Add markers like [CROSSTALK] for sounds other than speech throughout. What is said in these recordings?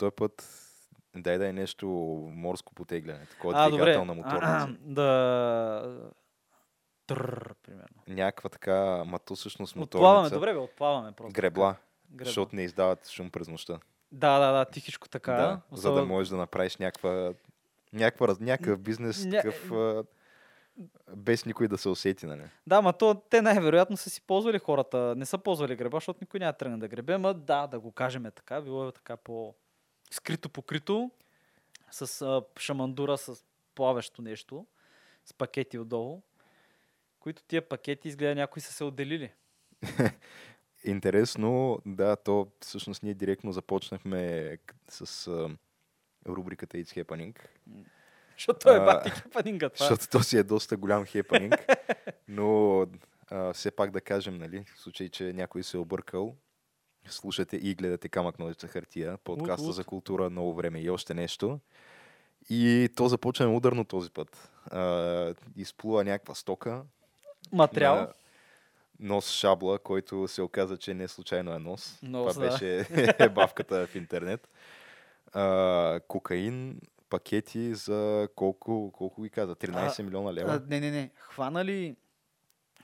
този път дай да е нещо морско потегляне. Такова А, двигател на моторници. А, да... Тррр, примерно. Някаква така, ма то всъщност Отплаваме, моторница. добре бе, отплаваме просто. Гребла, Гребла. защото не издават шум през нощта. Да, да, да, тихичко така. да, за да можеш да направиш някаква, някаква, някакъв бизнес, Ня- такъв, без никой да се усети, нали? Да, ма то те най-вероятно са си ползвали хората. Не са ползвали греба, защото никой няма да тръгне да гребе. Ма да, да го кажем така. Било е така по скрито покрито. С а, шамандура, с плавещо нещо. С пакети отдолу. Които тия пакети изгледа някои са се отделили. [LAUGHS] Интересно, да, то всъщност ние директно започнахме с а, рубриката It's Happening, [LAUGHS] Защото е бати хепанинга това. защото то си е доста голям хепанинг, [LAUGHS] но а, все пак да кажем, нали, в случай, че някой се е объркал, слушате и гледате Камък ножица хартия, подкаста Лут, за култура, ново време и още нещо. И то започваме ударно този път. А, изплува някаква стока, Материал. на нос шабла, който се оказа, че не случайно е нос. Нос, Това да. беше [LAUGHS] [LAUGHS] бавката в интернет. А, кокаин, пакети за колко, колко ги каза? 13 А, милиона А, лева? не, не, не. Хванали,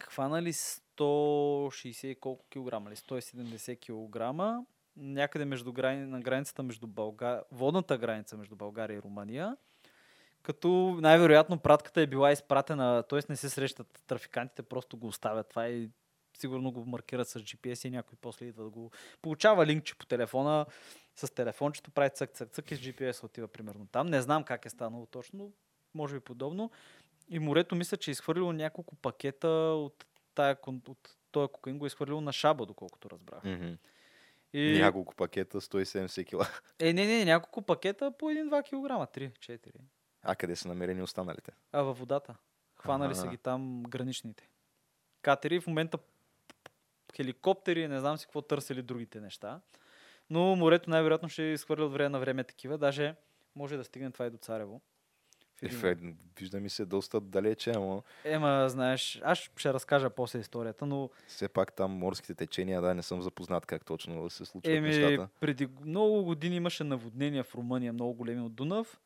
хванали 160 и колко килограма ли? 170 килограма. Някъде между грани, на границата между България, водната граница между България и Румъния. Като най-вероятно пратката е била изпратена, т.е. не се срещат трафикантите, просто го оставят това и сигурно го маркират с GPS и някой после идва да го получава линкче по телефона с телефончето, прави цък, цък, цък и с GPS отива примерно там. Не знам как е станало точно, но може би подобно. И морето мисля, че е изхвърлило няколко пакета от, тая, от този кокаин, го е изхвърлило на шаба, доколкото разбрах. Мгм. И... Няколко пакета, 170 кила. [LAUGHS] Е, не, не, няколко пакета по 1-2 кг, 3-4. А къде са намерени останалите? А във водата. Хванали са Аха. ги там граничните. Катери в момента хеликоптери, не знам си какво търсили другите неща. Но морето най-вероятно ще изхвърля от време на време такива. Даже може да стигне това и до Царево. В един Е, е, вижда ми се доста далече, ама Ема, знаеш, аз ще разкажа после историята, но все пак там морските течения, да, не съм запознат как точно се случват еми, нещата. преди много години имаше наводнения в Румъния, много големи от Дунав.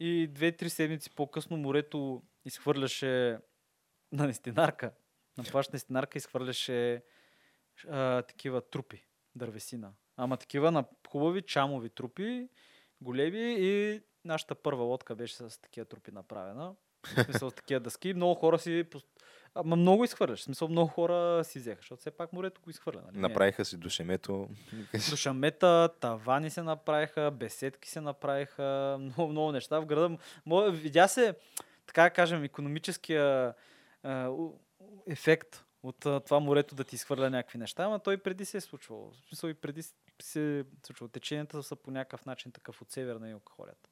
И две-три седмици по-късно морето изхвърляше на Нестинарка, на плащ Нестинарка изхвърляше а, такива трупи, дървесина. Ама такива на хубави чамови трупи, големи и нашата първа лодка беше с такива трупи направена. В смисъл с такива дъски. Много хора си... Ама много изхвърляш. В смисъл много хора си взеха, защото все пак морето го изхвърля. Нали? Направиха си душемето. Душамета, тавани се направиха, беседки се направиха, [LAUGHS] много, много неща в града. Видя се, така кажем, економическия ефект от това морето да ти изхвърля някакви неща, ама той преди се е случвало. В смисъл и преди се е случвало. Теченията са по някакъв начин такъв от север на юг ходят.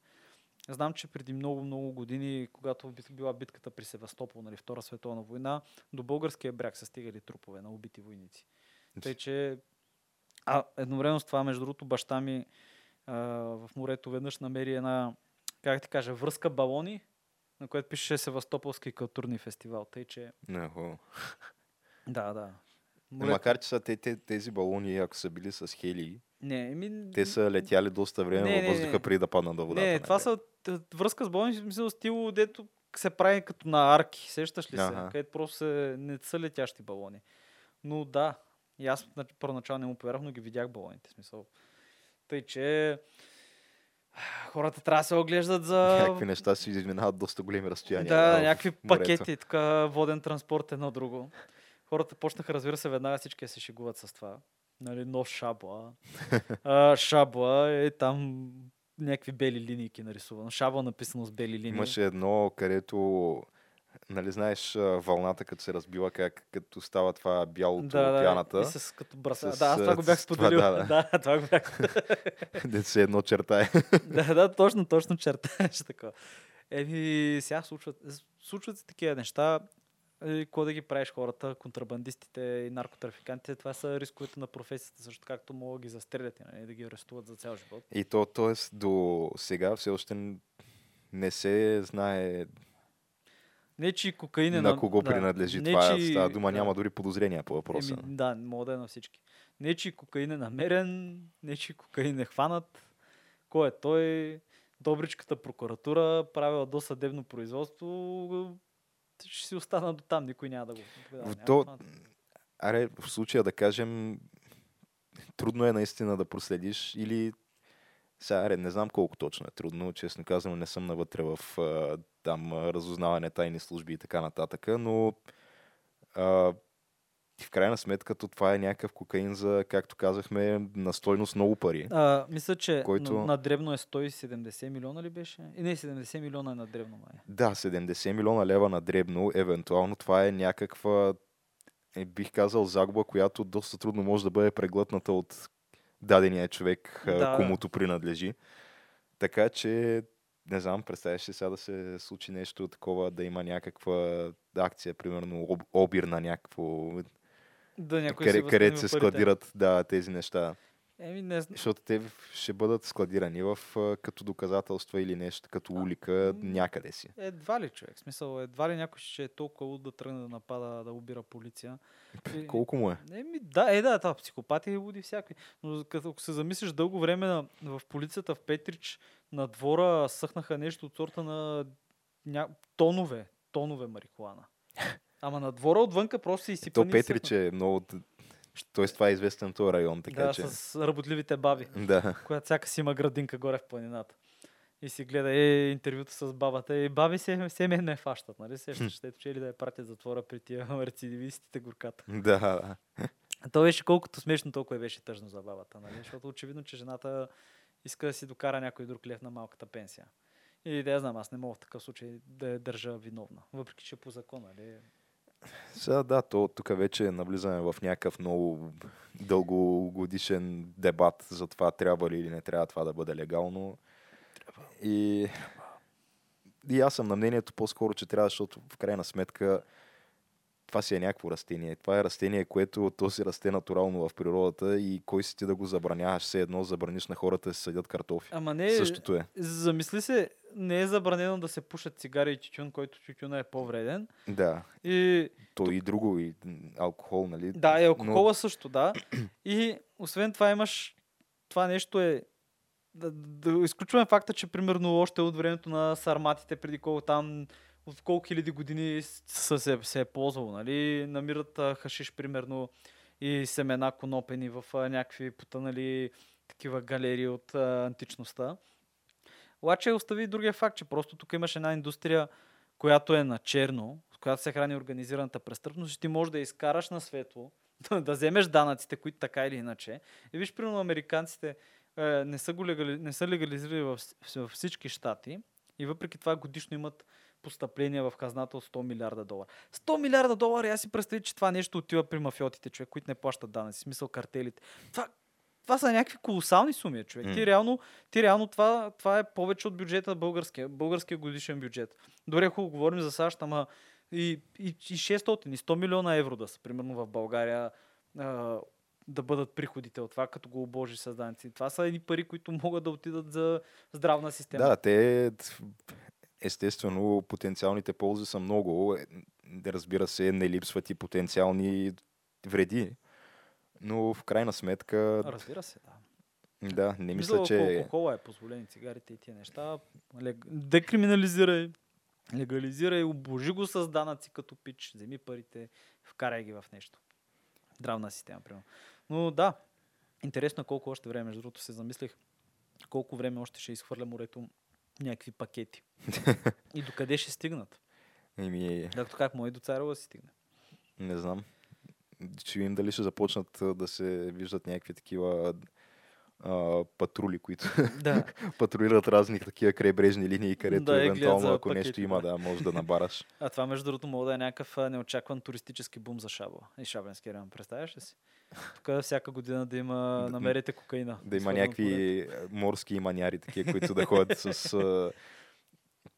Знам, че преди много-много години, когато би- била битката при Севастопол, нали, Втора световна война, до българския бряг са стигали трупове на убити войници. Тъй, че а, едновременно с това, между другото, баща ми а, в морето веднъж намери една, как ти кажа, връзка балони, на която пише Севастополски културни фестивал. Тъй, че Не, хубаво. да, да. Но Макар, че са те, те, тези балони, ако са били с хелии, Не, еми... те са летяли доста време Не, във не, въздуха не. преди да паднат до водата. не, нали? това са връзка с балони, в смисъл стил, дето се прави като на арки. Сещаш ли се? Аха. Където просто се, не са летящи балони. Но да, и аз на- първоначално не му повярвах, но ги видях балоните. Смисъл. Тъй, че [SIGHS] хората трябва да се оглеждат за Някакви неща си изминават доста големи разстояния. Да, в някакви пакети, така воден транспорт едно друго. Хората почнаха, разбира се, веднага всички се шегуват с това. Нали, нос шабла. а, шабла е там някакви бели линии нарисувано. Шабла написано с бели линии. Имаше едно, където нали знаеш вълната, като се разбила, как като става това бялото да, да, пяната, И с като браса. С, да, аз това го бях с това, споделил. да, да, [LAUGHS] да. това го бях. [LAUGHS] дето се едно чертае. [LAUGHS] да, да, точно, точно чертаеш така. Еми, сега случват, случват се такива неща. И какво да ги правиш хората, контрабандистите и наркотрафикантите, това са рисковете на професията, също както могат да ги застрелят нали, да ги арестуват за цял живот. И то, т.е. до сега все още не се знае Нечи кокаин е на кого да, принадлежи това. нечий- Става дума, няма дори подозрения по въпроса. Еми, да, мога да е на всички. Нечи кокаин е намерен, нечи кокаин е хванат. Кой е той? Добричката прокуратура правила досъдебно производство. Ще си остана до там, никой няма да го. Да, няма то- хванат. Аре, в случая да кажем, трудно е наистина да проследиш или сега, аре, не знам колко точно е трудно, честно казвам, не съм навътре в там разузнаване, тайни служби и така нататък, но а, в крайна сметка то това е някакъв кокаин за, както казахме, на стойност много пари. А, мисля, че който- на, на дребно е 170 милиона ли беше? И не, 70 милиона е на дребно май. Да, 70 милиона лева на дребно, евентуално това е някаква, е, бих казал, загуба, която доста трудно може да бъде преглътната от дадения човек, Да. комуто принадлежи. Така че, не знам, представяш ли сега да се случи нещо такова, да има някаква акция, примерно об, обир на някакво, Да някой къде, където се складират да, тези неща. Еми, не знам. Защото те ще бъдат складирани в, а, като доказателства или нещо, като улика м. някъде си. Едва ли човек? Смисъл, едва ли някой ще е толкова луд да тръгне да напада, да убира полиция. [LAUGHS] И- Колко му е? Еми, да, е, да, това психопати и луди всякакви. Но като ако се замислиш дълго време на, в полицията в Петрич, на двора съхнаха нещо от сорта на ня... тонове, тонове марихуана. [LAUGHS] Ама на двора отвънка просто си То изсипани. и Петрич е много... Тоест това е известен този район, така Да, че... с работливите баби, Да. която всяка си има градинка горе в планината. И си гледа е, интервюто с бабата. И баби се, се ме не фащат, нали? Сещаш, ето че ли да я пратят затвора при тия [LAUGHS] рецидивистите горката. Да, То беше колкото смешно, толкова беше тъжно за бабата, нали? Защото очевидно, че жената иска да си докара някой друг лев на малката пенсия. И да я знам, аз не мога в такъв случай да я държа виновна. Въпреки, че по закон, нали? Сега да, то тук вече навлизаме в някакъв много дългогодишен дебат за това трябва ли или не трябва това да бъде легално. И, и аз съм на мнението по-скоро, че трябва, защото в крайна сметка това си е някакво растение. Това е растение, което то си расте натурално в природата и кой си ти да го забраняваш, все едно забраниш на хората да си съдят картофи. Ама не, Същото е. замисли се, не е забранено да се пушат цигари и тютюн, който тютюна е по-вреден. Да, И то и друго, и алкохол, нали? да, и алкохола Но, също, да. И освен това имаш, това нещо е да, да изключваме факта, че примерно още от времето на сарматите, преди колко там, от колко хиляди години са се, се е ползвало, нали? Намират а, хашиш, примерно, и семена конопени в а, някакви потънали такива галерии от а, античността. Обаче остави другия факт, че просто тук имаш една индустрия, която е на черно, с която се храни организираната престъпност, и ти можеш да изкараш на светло, [LAUGHS] да вземеш данъците, които така или иначе. И виж, примерно, американците е, не, са го легали, не са легализирали във, във всички щати и въпреки това годишно имат постъпления в хазната от 100 милиарда долара. 100 милиарда долара, аз си представя, че това нещо отива при мафиотите, човек, които не плащат данъци, смисъл картелите. Това, това са някакви колосални суми, човек. Ти М. реално, ти реално това, това е повече от бюджета българския, българския годишен бюджет. Дори хубаво говорим за САЩ, ама и, и, и 600, и 100 милиона евро да са, примерно в България, а, да бъдат приходите от това, като го обложи с данъци. Това са едни пари, които могат да отидат за здравна система. Да, те естествено потенциалните ползи са много. Е, Разбира се, не липсват и потенциални вреди. Но в крайна сметка, Разбира се, да. да, не мисля, Мисля, че... алкохола е позволени, цигарите и тия неща. Декриминализирай, легализирай, обложи го с данъци като пич, вземи парите, вкарай ги в нещо. Здравна система, примерно. Но да, интересно е колко още време, между другото се замислих, колко време още ще изхвърля морето някакви пакети. [LAUGHS] и докъде ще стигнат. Еми, Както как може и до Царова си стигне. не знам. Ще видим дали ще започнат да се виждат някакви такива а, патрули, които Да. [LAUGHS] патрулират разни такива крайбрежни линии, където Да, гледат евентуално, ако нещо пакети, има, да. може да набараш. [LAUGHS] А това, между другото, мога да е някакъв неочакван туристически бум за Шабла и Шабленския район. Представяш ли си? Тук всяка година да има, Да, намерите кокаина. Да има някакви а, морски маняри, такива, които да ходят с... А,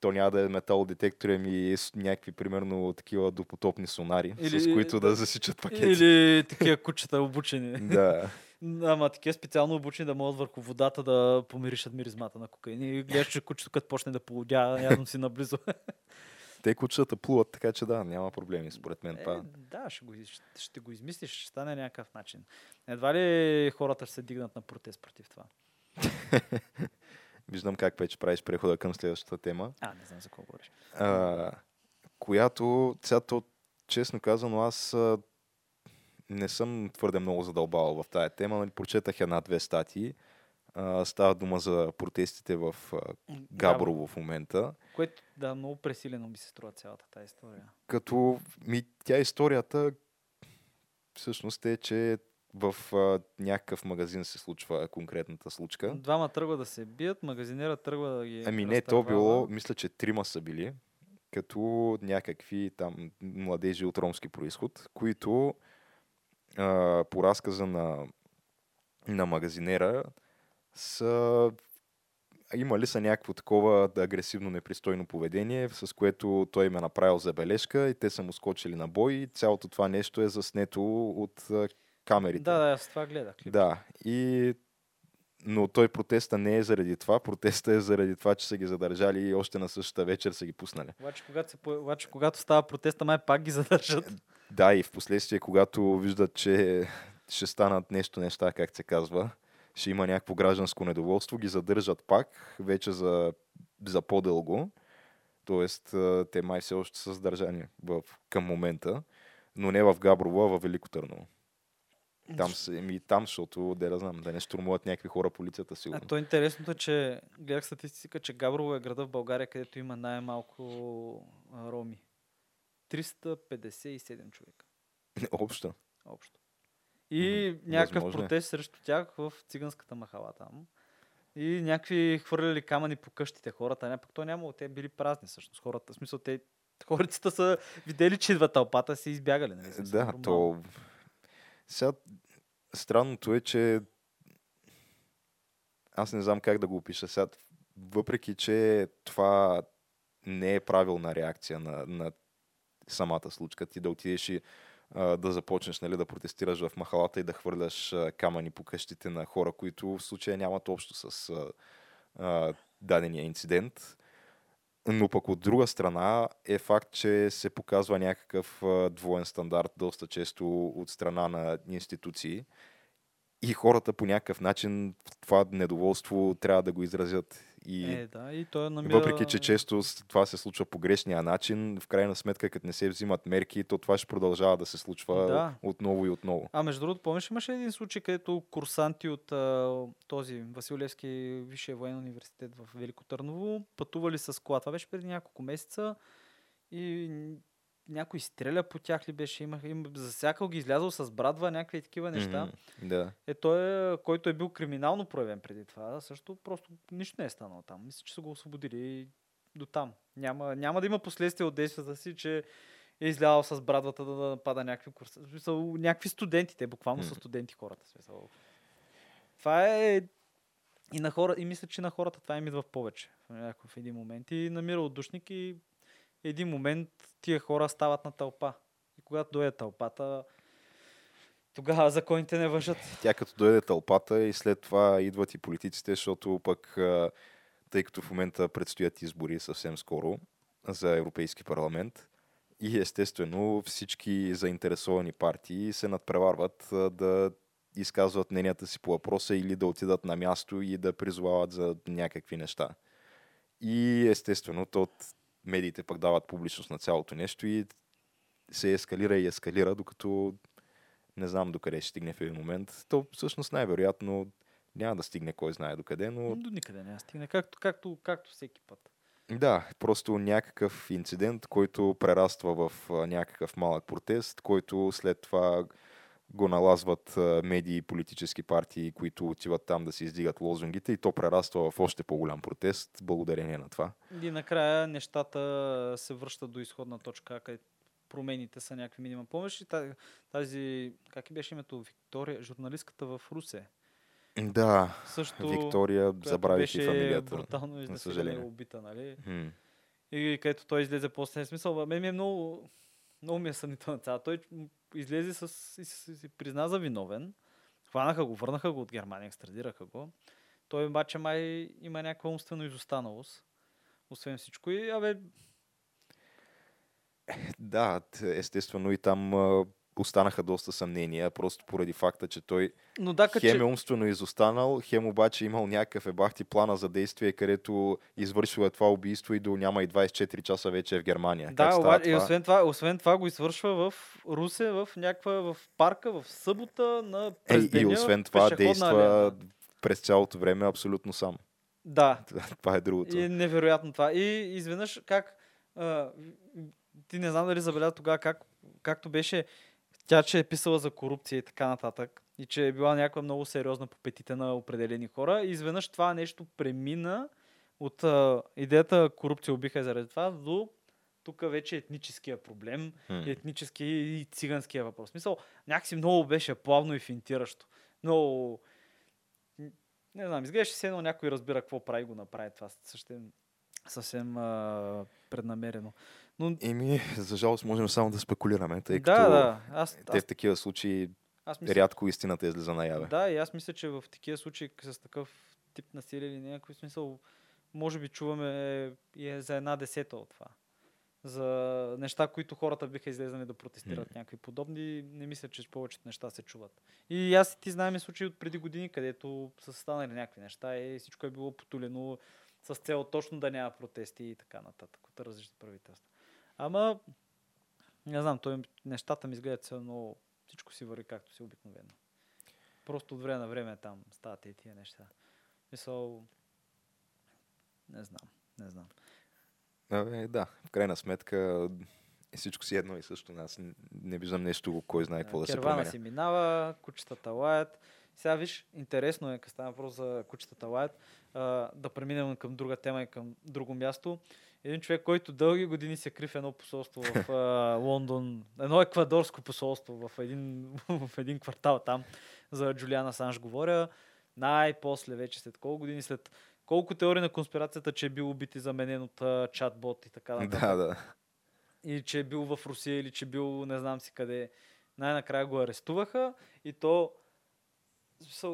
то няма да е металодетектори, ами с някакви, примерно, такива допотопни сонари, Или- с които да, да. засичат пакети. Или такива кучета обучени. Да. [LAUGHS] Ама такива специално обучени да могат върху водата да помиришат миризмата на кокаин. И гледаш, че кучето като почне да полудя, явно си наблизо. [LAUGHS] Те кучета плуват, така че да, няма проблеми, според мен. Е, Това. да, ще го, ще, ще го измислиш, ще стане някакъв начин. Едва ли хората ще се дигнат на протест против това? [LAUGHS] Виждам как вече правиш прехода към следващата тема. А, не знам за какво говориш. а, която, сега то, честно казано, аз не съм твърде много задълбавал в тая тема. Нали, прочетах една-две статии. А, става дума за протестите в Габрово в момента. Което, да, много пресилено ми се струва цялата тази история. Като ми, тя историята всъщност е, че в а, някакъв магазин се случва конкретната случка. Двама тръгва да се бият, магазинера тръгва да ги Ами не, то било, мисля, че трима са били, като някакви там младежи от ромски происход, които а, по разказа на, на магазинера са имали са някакво такова агресивно непристойно поведение, с което той им е направил забележка и те са му скочили на бой и цялото това нещо е заснето от камерите. Да, да, аз това гледах. Да, и... Но той протеста не е заради това, протеста е заради това, че са ги задържали и още на същата вечер са ги пуснали. Обаче, когато, се, обаче, когато става протеста, май пак ги задържат. Да, и в последствие, когато виждат, че ще станат нещо неща, как се казва, ще има някакво гражданско недоволство, ги задържат пак, вече за, за по-дълго. Тоест, а, те май все още са задържани в, към момента, но не в Габрово, а в Велико Търново. Там, са, ми, там, защото, да я знам, да не штурмуват някакви хора полицията, А сигурно. то интересното е, че гледах статистика, че Габрово е града в България, където има най-малко а, роми. 357 човека [LAUGHS] Общо. общо. И Мгм, някакъв възможно е. протест срещу тях в циганската махала там. И някакви хвърляли камъни по къщите хората. Не, пък то няма, те били празни всъщност. Хората, в смисъл, те [LAUGHS] хорицата са видели, че идва тълпата, са избягали. Нали? Съвсем Да, нормално. то... Сега, странното е, че аз не знам как да го опиша сега. Въпреки, че това не е правилна реакция на, на самата случка, ти да отидеш и да започнеш нали, да протестираш в махалата и да хвърляш камъни по къщите на хора, които в случая нямат общо с а, а, дадения инцидент. Но пък от друга страна е факт, че се показва някакъв двоен стандарт доста често от страна на институции и хората по някакъв начин това недоволство трябва да го изразят. И Е, да, и той намира... въпреки, че често това се случва по грешния начин, в крайна сметка, като не се взимат мерки, то това ще продължава да се случва Да. отново и отново. А между другото, помниш, имаше един случай, където курсанти от а, този Васил Левски Висшия военен университет в Велико Търново пътували с кола. Това беше преди няколко месеца и някой стреля по тях ли беше, имах, им, засякал ги, излязъл с брадва, някакви такива неща. Мгм, Да. Е, той, който е бил криминално проявен преди това, също просто нищо не е станало там. Мисля, че са го освободили до там. Няма, няма да има последствия от действията си, че е излязъл с брадвата да, да напада някакви курса. Някакви студенти, те буквално са Мгм. студенти хората. Смисъл. Това е и на хора, и мисля, че на хората това им идва в повече в един момент. И намира отдушник и един момент тия хора стават на тълпа. И когато дойде тълпата, тогава законите не въжат. Тя като дойде тълпата и след това идват и политиците, защото пък, тъй като в момента предстоят избори съвсем скоро за Европейски парламент, и естествено всички заинтересовани партии се надпреварват да изказват мненията си по въпроса или да отидат на място и да призовават за някакви неща. И естествено, то от медиите пък дават публичност на цялото нещо и се ескалира и ескалира, докато не знам докъде ще стигне в един момент. То всъщност най-вероятно няма да стигне кой знае докъде, но До никъде няма стигне, както, както, както всеки път. да, просто някакъв инцидент, който прераства в някакъв малък протест, който след това го налазват медии и политически партии, които отиват там да си издигат лозунгите и то прераства в още по-голям протест, благодарение на това. И накрая нещата се връщат до изходна точка, където промените са някакви минимум. Помниш ли тази, как и беше името, Виктория, журналистката в Русе? Да, Също, Виктория, забравих и фамилията. брутално и съжаление. убита, нали? Хм. И където той излезе после смисъл, бе, мен ми е много, много ми е съмнителна цяло. Той излезе с, и се, призна за виновен. Хванаха го, върнаха го от Германия, екстрадираха го. Той обаче май има някаква умствена изостаналост. Освен всичко. И, абе, Да, т- естествено и там останаха доста съмнения, просто поради факта, че той Но да, хем е че... умствено изостанал, хем обаче имал някакъв ебахти плана за действие, където извършил е това убийство и до няма и 24 часа вече е в Германия. как Да, става обаче, и освен това, освен това го извършва в Русе, в някаква, в парка, в събота на Е, през и деня, освен в това действа алея. през цялото време абсолютно сам. Да, [LAUGHS] Това е другото. и е невероятно това. И изведнъж как... А, ти не знам дали забеляза тогава как, както беше тя, че е писала за корупция и така нататък, и че е била някаква много сериозна по петите на определени хора, и изведнъж това нещо премина от а, идеята корупция убиха и заради това до тук вече етническия проблем, Хм. и етнически и циганския въпрос. В Смисъл, някакси много беше плавно и финтиращо. Много... Не знам, изглеждаше се едно някой разбира какво прави го направи това. Съвсем, съвсем а, преднамерено. Но Еми, за жалост можем само да спекулираме, тъй да, като да. Аз, те аз, в такива случаи аз мисля, рядко истината излиза наяве. да, и аз мисля, че в такива случаи с такъв тип насилие или някакъв смисъл, може би чуваме и е за една десета от това. За неща, които хората биха излезнали да протестират някакви подобни, не мисля, че повечето неща се чуват. И аз и ти знаем случаи от преди години, където са станали някакви неща и всичко е било потулено с цел точно да няма протести и така нататък от различни правителства. Ама, не знам, той, нещата ми изглеждат все едно, всичко си върви както си обикновено. Просто от време на време там стават и тия неща. Мисъл, не знам, не знам. Абе, да, в крайна сметка е всичко си едно и също. Аз не виждам нещо, кой знае какво да се Кервана променя. си минава, кучетата лаят. Сега виж, интересно е, като става въпрос за кучетата лаят, да преминем към друга тема и към друго място. Един човек, който дълги години се кри в едно посолство в а, Лондон, едно еквадорско посолство в един, [LAUGHS] в един квартал там, за Джулиана Санж говоря, най-после вече след колко години, след колко теории на конспирацията, че е бил убит и заменен от а, чатбот и така нататък Да, да. или че е бил в Русия, или че е бил не знам си къде. Най-накрая го арестуваха и то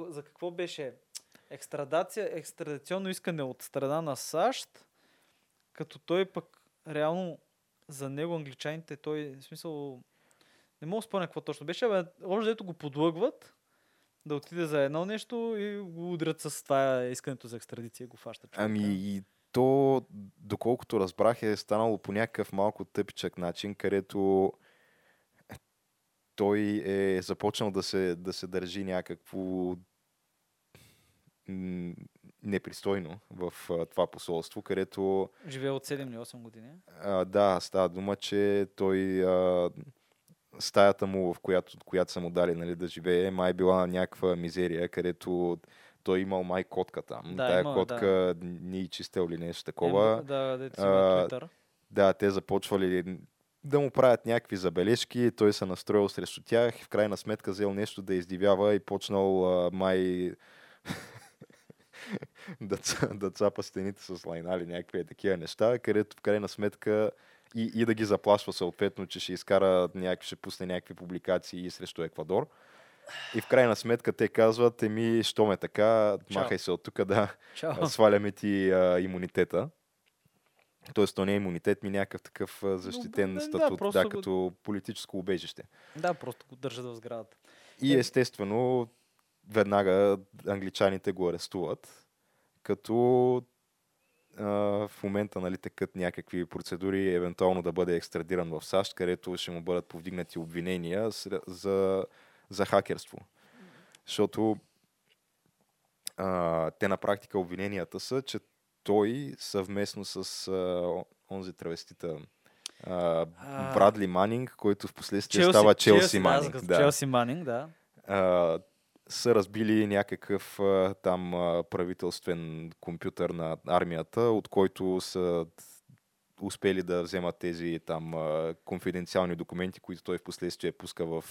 за какво беше? Екстрадация, екстрадационно искане от страна на САЩ, като той пък реално за него англичаните, той в смисъл не мога да спомня какво точно беше, бе, още дето го подлъгват да отиде за едно нещо и го удрят с това искането за екстрадиция го фащат. Ами и то, доколкото разбрах, е станало по някакъв малко тъпичък начин, където той е започнал да се, да се държи някакво непристойно в а, това посолство, където Живее от 7 или 8 години. а, да, става дума, че той а, стаята му, в която, която са му дали нали, да живее, май била някаква мизерия, където той имал май котка там. Да, Тая имал, котка не е чистел или нещо такова. Е, да, да, а, да. Да, те започвали да му правят някакви забележки, той се настроил срещу тях и в крайна сметка взел нещо да издивява и почнал а, май [LAUGHS] [LAUGHS] да, да цапа стените с лайна или някакви такива неща, където в крайна сметка и, и да ги заплашва съответно, че ще изкара някакви, ще пусне някакви публикации срещу Еквадор. И в крайна сметка те казват, еми, що ме така, Чао. махай се от тук, да, Чао. [LAUGHS] сваляме ти а, имунитета. Тоест, то не е имунитет, ми някакъв такъв защитен да, да, статут, да, го- като политическо убежище. Да, просто го държат в сградата. И Е. естествено, веднага англичаните го арестуват, като а, в момента нали, текат някакви процедури, евентуално да бъде екстрадиран в САЩ, където ще му бъдат повдигнати обвинения за, за хакерство. Защото а, те на практика обвиненията са, че той съвместно с а, онзи травестита а. Брадли Манинг, който в последствие става Челси, Манинг. Да, да. Челси Манинг, да. А, са разбили някакъв там правителствен компютър на армията, от който са успели да вземат тези там конфиденциални документи, които той в последствие пуска в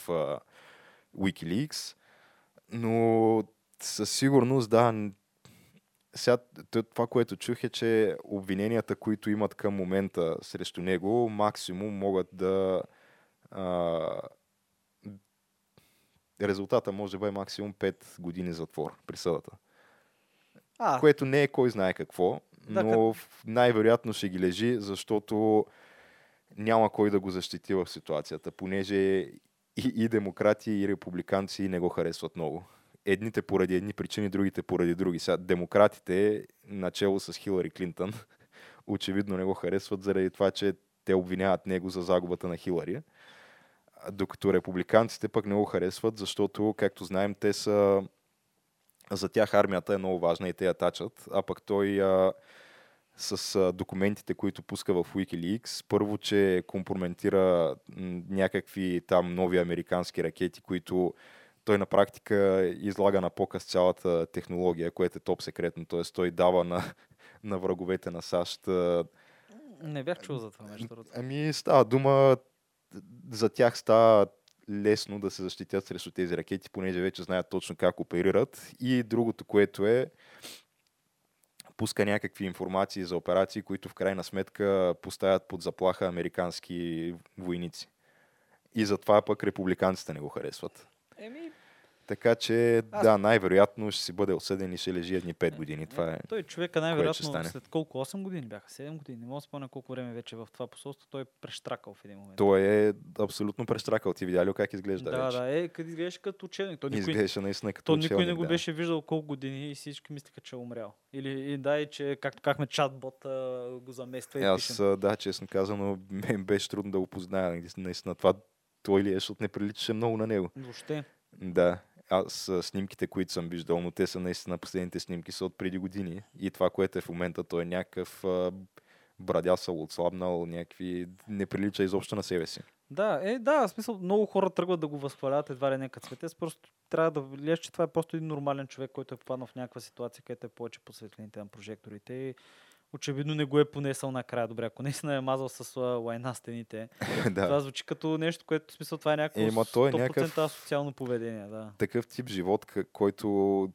Wikileaks. Но със сигурност, да, сега, това, което чух е, че обвиненията, които имат към момента срещу него, максимум могат да а, резултата може да бъде максимум 5 години затвор присъдата. А, Което не е кой знае какво, Да, но в- най-вероятно ще ги лежи, защото няма кой да го защити в ситуацията, понеже и, и демократи, и републиканци не го харесват много. Едните поради едни причини, другите поради други. Сега, демократите, начало с Хилари Клинтън, [LAUGHS] очевидно не го харесват заради това, че те обвиняват него за загубата на Хилари. Докато републиканците пък не го харесват, защото, както знаем, те са... За тях армията е много важна и те я тачат, а пък той а, с а, документите, които пуска в Wikileaks, първо, че компрометира някакви там нови американски ракети, които той на практика излага на показ цялата технология, което е топ секретно, т.е. той дава на, на враговете на САЩ. Не бях чул за това, другото. Ами става дума, за тях става лесно да се защитят срещу тези ракети, понеже вече знаят точно как оперират. И другото, което е, пуска някакви информации за операции, които в крайна сметка поставят под заплаха американски войници. И затова пък републиканците не го харесват. Еми, Така че, Аз- да, най-вероятно ще си бъде осъден и ще лежи едни 5 години. Това е. той човека ще най-вероятно след колко 8 години бяха, 7 години, не мога да спомня колко време вече в това посолство, той е прещракал в един момент. Той е абсолютно престракал. Ти видя ли как изглежда да, вече? да, е, къде изглеждаш като ученик. Той никой, Изглежда наистина като то никой не го да. беше виждал колко години и всички мислиха, че е умрял. Или и да, и че, както казахме, чатбот го замества и Аз, пише. а, да, честно казано, мен беше трудно да го позная. Наистина, това той ли е, защото не приличаше много на него. Въобще. Да, аз снимките, които съм виждал, но те са наистина последните снимки, са от преди години. И това, което е в момента, той е някакъв брадясал, отслабнал, някакви... не прилича изобщо на себе си. Да, е, да, в смисъл, много хора тръгват да го възхваляват едва ли не като светец. Просто трябва да влияеш, че това е просто един нормален човек, който е попаднал в някаква ситуация, където е повече по светлините на прожекторите. И очевидно не го е понесъл накрая. Добре, ако наистина е мазал с лайна стените, [LAUGHS] това да. звучи като нещо, което в смисъл това е някакво Е, ма то е 100% някакъв- социално поведение. Да. Такъв тип живот, който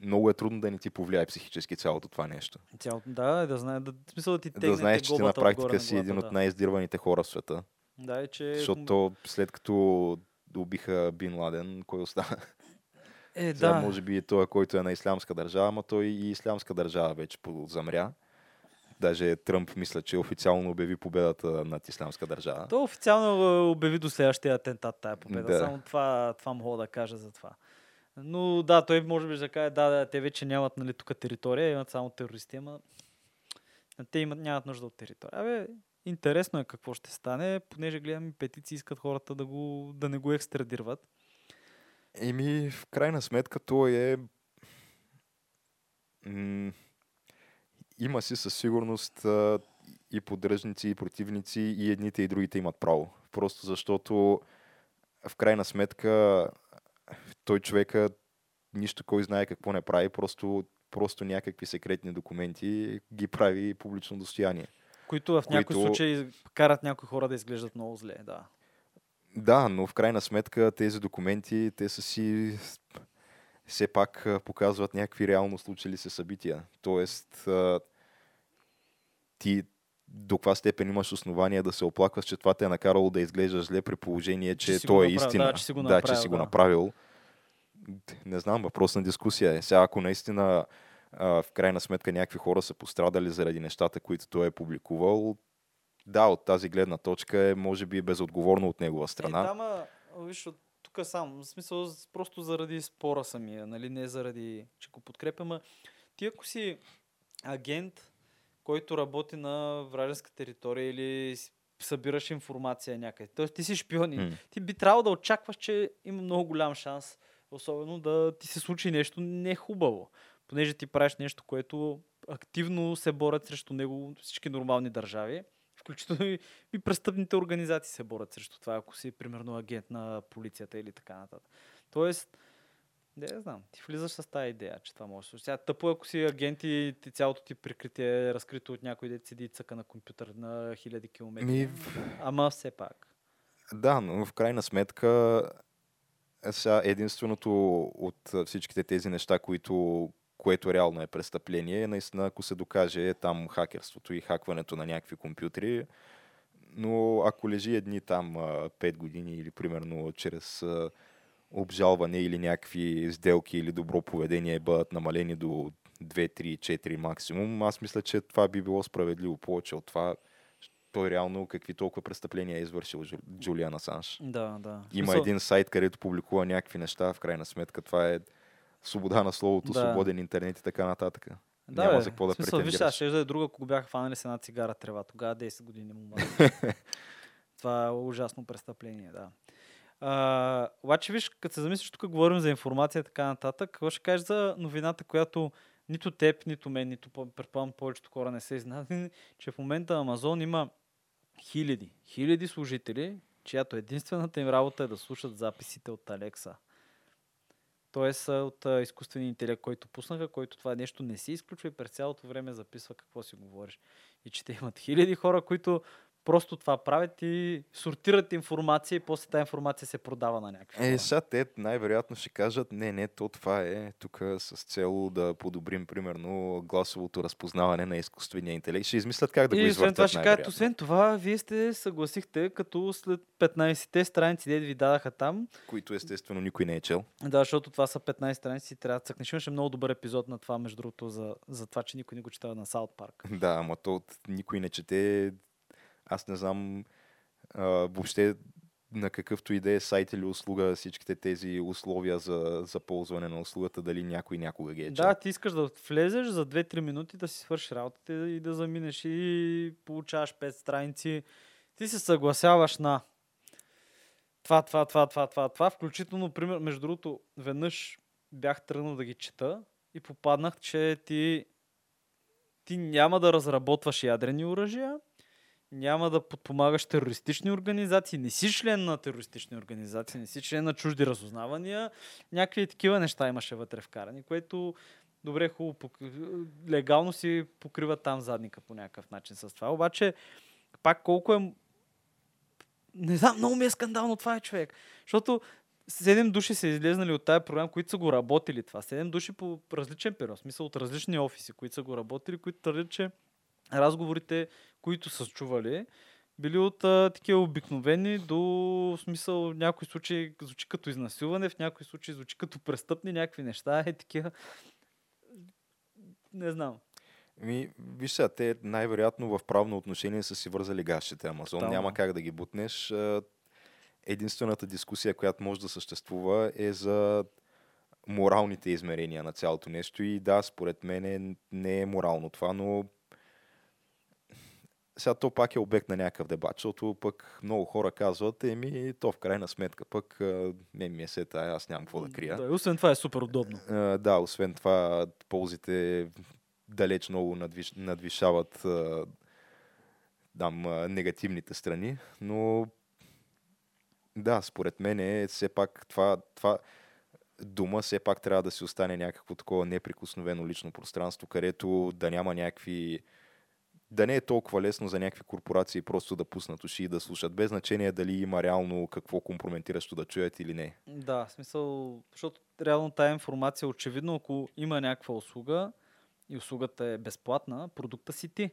много е трудно да не ти повлияе психически цялото това нещо. Цялото, да, да знае, да, смисъл да ти да знаеш, че ти на практика си на един от най-издирваните хора в света. Да, и че... Защото то, след като убиха Бин Ладен, кой остана? Е, Сега, да. може би е той, който е на ислямска държава, ама той и ислямска държава вече замря. Даже Тръмп мисля, че официално обяви победата над ислямска държава. То официално а, обяви до следващия атентат тая победа. Да. Само това, това мога да кажа за това. Но да, той може би ще каже, да, да, те вече нямат нали, тук територия, имат само терористи, ама те имат, нямат нужда от територия. Абе, интересно е какво ще стане, понеже гледам петиции искат хората да, го, да не го екстрадират. Еми, в крайна сметка, той е... М- има си със сигурност а, и поддръжници, и противници, и едните и другите имат право. Просто защото в крайна сметка той човека нищо кой знае какво не прави, просто, просто някакви секретни документи ги прави публично достояние. Които в някои Които- случаи карат някои хора да изглеждат много зле, да. Да, но в крайна сметка тези документи, те са си все пак показват някакви реално случили се събития. Тоест, ти до каква степен имаш основания да се оплакваш, че това те е накарало да изглеждаш зле при положение, че, Че то е направил, истина. да, че си го да, че направил, си го да. направил. Не знам, въпрос на дискусия е. Сега, ако наистина в крайна сметка някакви хора са пострадали заради нещата, които той е публикувал, да, от тази гледна точка е, може би, безотговорно от негова страна. Е, да, ма, виж, от тук сам, в смисъл просто заради спора самия, нали, не заради, че го подкрепям, а ти ако си агент, който работи на вражеска територия или събираш информация някъде, т.е. ти си шпионин, М. ти би трябвало да очакваш, че има много голям шанс, особено да ти се случи нещо не хубаво, понеже ти правиш нещо, което активно се борят срещу него всички нормални държави, включително и, и престъпните организации се борят срещу това, ако си примерно агент на полицията или така нататък. Тоест, не знам, ти влизаш с тази идея, че това може да се. Сега тъпо, е, ако си агент и ти, цялото ти прикритие е разкрито от някой дет седи и цъка на компютър на хиляди километри. Ми, Ама все пак. Да, но в крайна сметка е сега единственото от всичките тези неща, които, което реално е престъпление, наистина ако се докаже там хакерството и хакването на някакви компютри, но ако лежи едни там 5 години или примерно чрез обжалване или някакви сделки или добро поведение бъдат намалени до 2, 3, 4 максимум, аз мисля, че това би било справедливо. Повече от това той реално какви толкова престъпления е извършил Джу- Джулиан Асанж. Да, да. Има един сайт, където публикува някакви неща, в крайна сметка това е свобода на словото, Да. свободен интернет и така нататък. Да, Няма бе. за какво да смисъл, Виж, претендираш. аз ще да е друга, ако бяха фанали с една цигара трева. Тогава 10 години му. [LAUGHS] Това е ужасно престъпление, да. А, обаче, виж, като се замислиш, тук говорим за информация и така нататък, какво ще кажеш за новината, която нито теб, нито мен, нито по- предполагам повечето хора не са изненадани, [LAUGHS] че в момента Амазон има хиляди, хиляди служители, чиято единствената им работа е да слушат записите от Алекса. Тоест от а, изкуствения интелект, който пуснаха, който това нещо не си изключва и през цялото време записва какво си говориш. И че те имат хиляди хора, които просто това правят и сортират информация и после тази информация се продава на някакви. Е, сега те най-вероятно ще кажат, не, не, то това е тук с цел да подобрим, примерно, гласовото разпознаване на изкуствения интелект. Ще измислят как да го и освен това ще кажат, освен това, вие сте съгласихте, като след 15-те страници, дед ви дадаха там, Които естествено никой не е чел. да, защото това са 15 страници, трябва да цъкнеш. Имаше много добър епизод на това, между другото, за, за това, че никой не го чета на Саут Парк. [LAUGHS] Да, ама то никой не чете. Аз не знам а, въобще на какъвто и да е сайт или услуга всичките тези условия за, за ползване на услугата, дали някой някога ги е чел. Да, ти искаш да влезеш за 2-3 минути да си свършиш работата и да заминеш и получаваш 5 страници. Ти се съгласяваш на това, това, това, това, това, това. Включително, пример, между другото, веднъж бях тръгнал да ги чета и попаднах, че ти, ти няма да разработваш ядрени оръжия, няма да подпомагаш терористични организации, не си член на терористични организации, не си член на чужди разузнавания, някакви такива неща имаше вътре вкарани, което добре, хубаво, легално си покрива там задника по някакъв начин с това. Обаче, пак колко е... Не знам, много ми е скандално това е човек. Защото седем души са излезнали от тази програма, които са го работили това. Седем души по различен период, в смисъл от различни офиси, които са го работили, които твърдят, че разговорите, които са чували, били от а, такива обикновени до в смисъл в някои случаи звучи като изнасилване, в някои случаи звучи като престъпни някакви неща, е такива. Не знам. Ми, виж сега, те най-вероятно в правно отношение са си вързали гащите Амазон. Тотално. Няма как да ги бутнеш. Единствената дискусия, която може да съществува е за моралните измерения на цялото нещо. И да, според мен не е морално това, но сега то пак е обект на някакъв дебат, защото пък много хора казват, еми, то в крайна сметка пък не ми е сета, аз нямам какво да крия. Да, освен това е супер удобно. А, да, освен това, ползите далеч много надвиш, надвишават а, там, а, негативните страни, но да, според мен е все пак това, това дума все пак трябва да си остане някакво такова неприкосновено лично пространство, където да няма някакви да не е толкова лесно за някакви корпорации просто да пуснат уши и да слушат, без значение дали има реално какво компрометиращо да чуят или не. Да, в смисъл, защото реално тая информация, очевидно, ако има някаква услуга и услугата е безплатна, продукта си ти.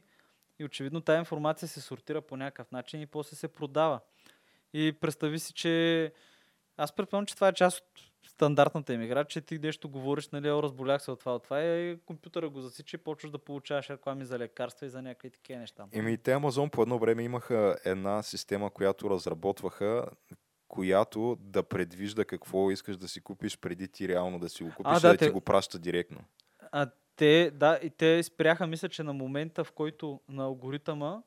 И очевидно тая информация се сортира по някакъв начин и после се продава. И представи си, че аз предполагам, че това е част от стандартната им игра, че ти нещо говориш, нали, о, разболях се от това, от това и компютъра го засича и почваш да получаваш реклами за лекарства и за някакви такива неща. Еми, те Амазон по едно време имаха една система, която разработваха, която да предвижда какво искаш да си купиш преди ти реално да си го купиш, А, да, да те- ти го праща директно. А те, да, и те спряха, мисля, че на момента, в който на алгоритъма,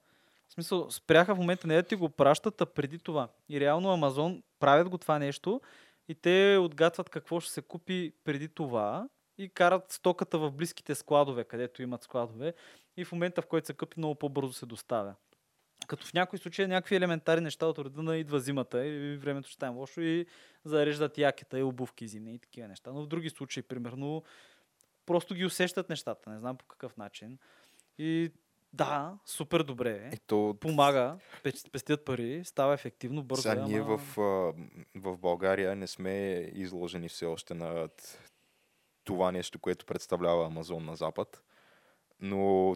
в смисъл, спряха в момента не да ти го пращат, а преди това. И реално Амазон правят го това нещо и те отгатват какво ще се купи преди това и карат стоката в близките складове, където имат складове и в момента, в който се къпи, много по-бързо се доставя. Като в някои случаи някакви елементарни неща от рода на идва зимата и времето ще стане лошо и зареждат якета и обувки зимни и такива неща. Но в други случаи, примерно, просто ги усещат нещата, не знам по какъв начин. И да, супер добре. Ето, Помага, пестят пари, става ефективно, бързо. сега е, ние ама- в, в България не сме изложени все още на това нещо, което представлява Амазон на Запад, но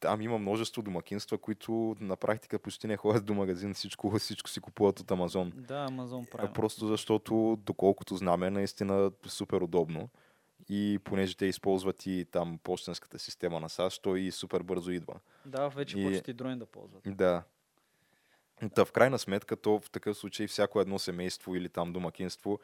там има множество домакинства, които на практика почти не ходят до магазин, всичко, всичко си купуват от Амазон. Да, Амазон прави. Просто защото, доколкото знаме, наистина супер удобно. И понеже те използват и там почтенската система на САЩ, той и супер бързо идва. Да, вече И- почти дрони да ползват. Да. Та в крайна сметка, то в такъв случай всяко едно семейство или там домакинство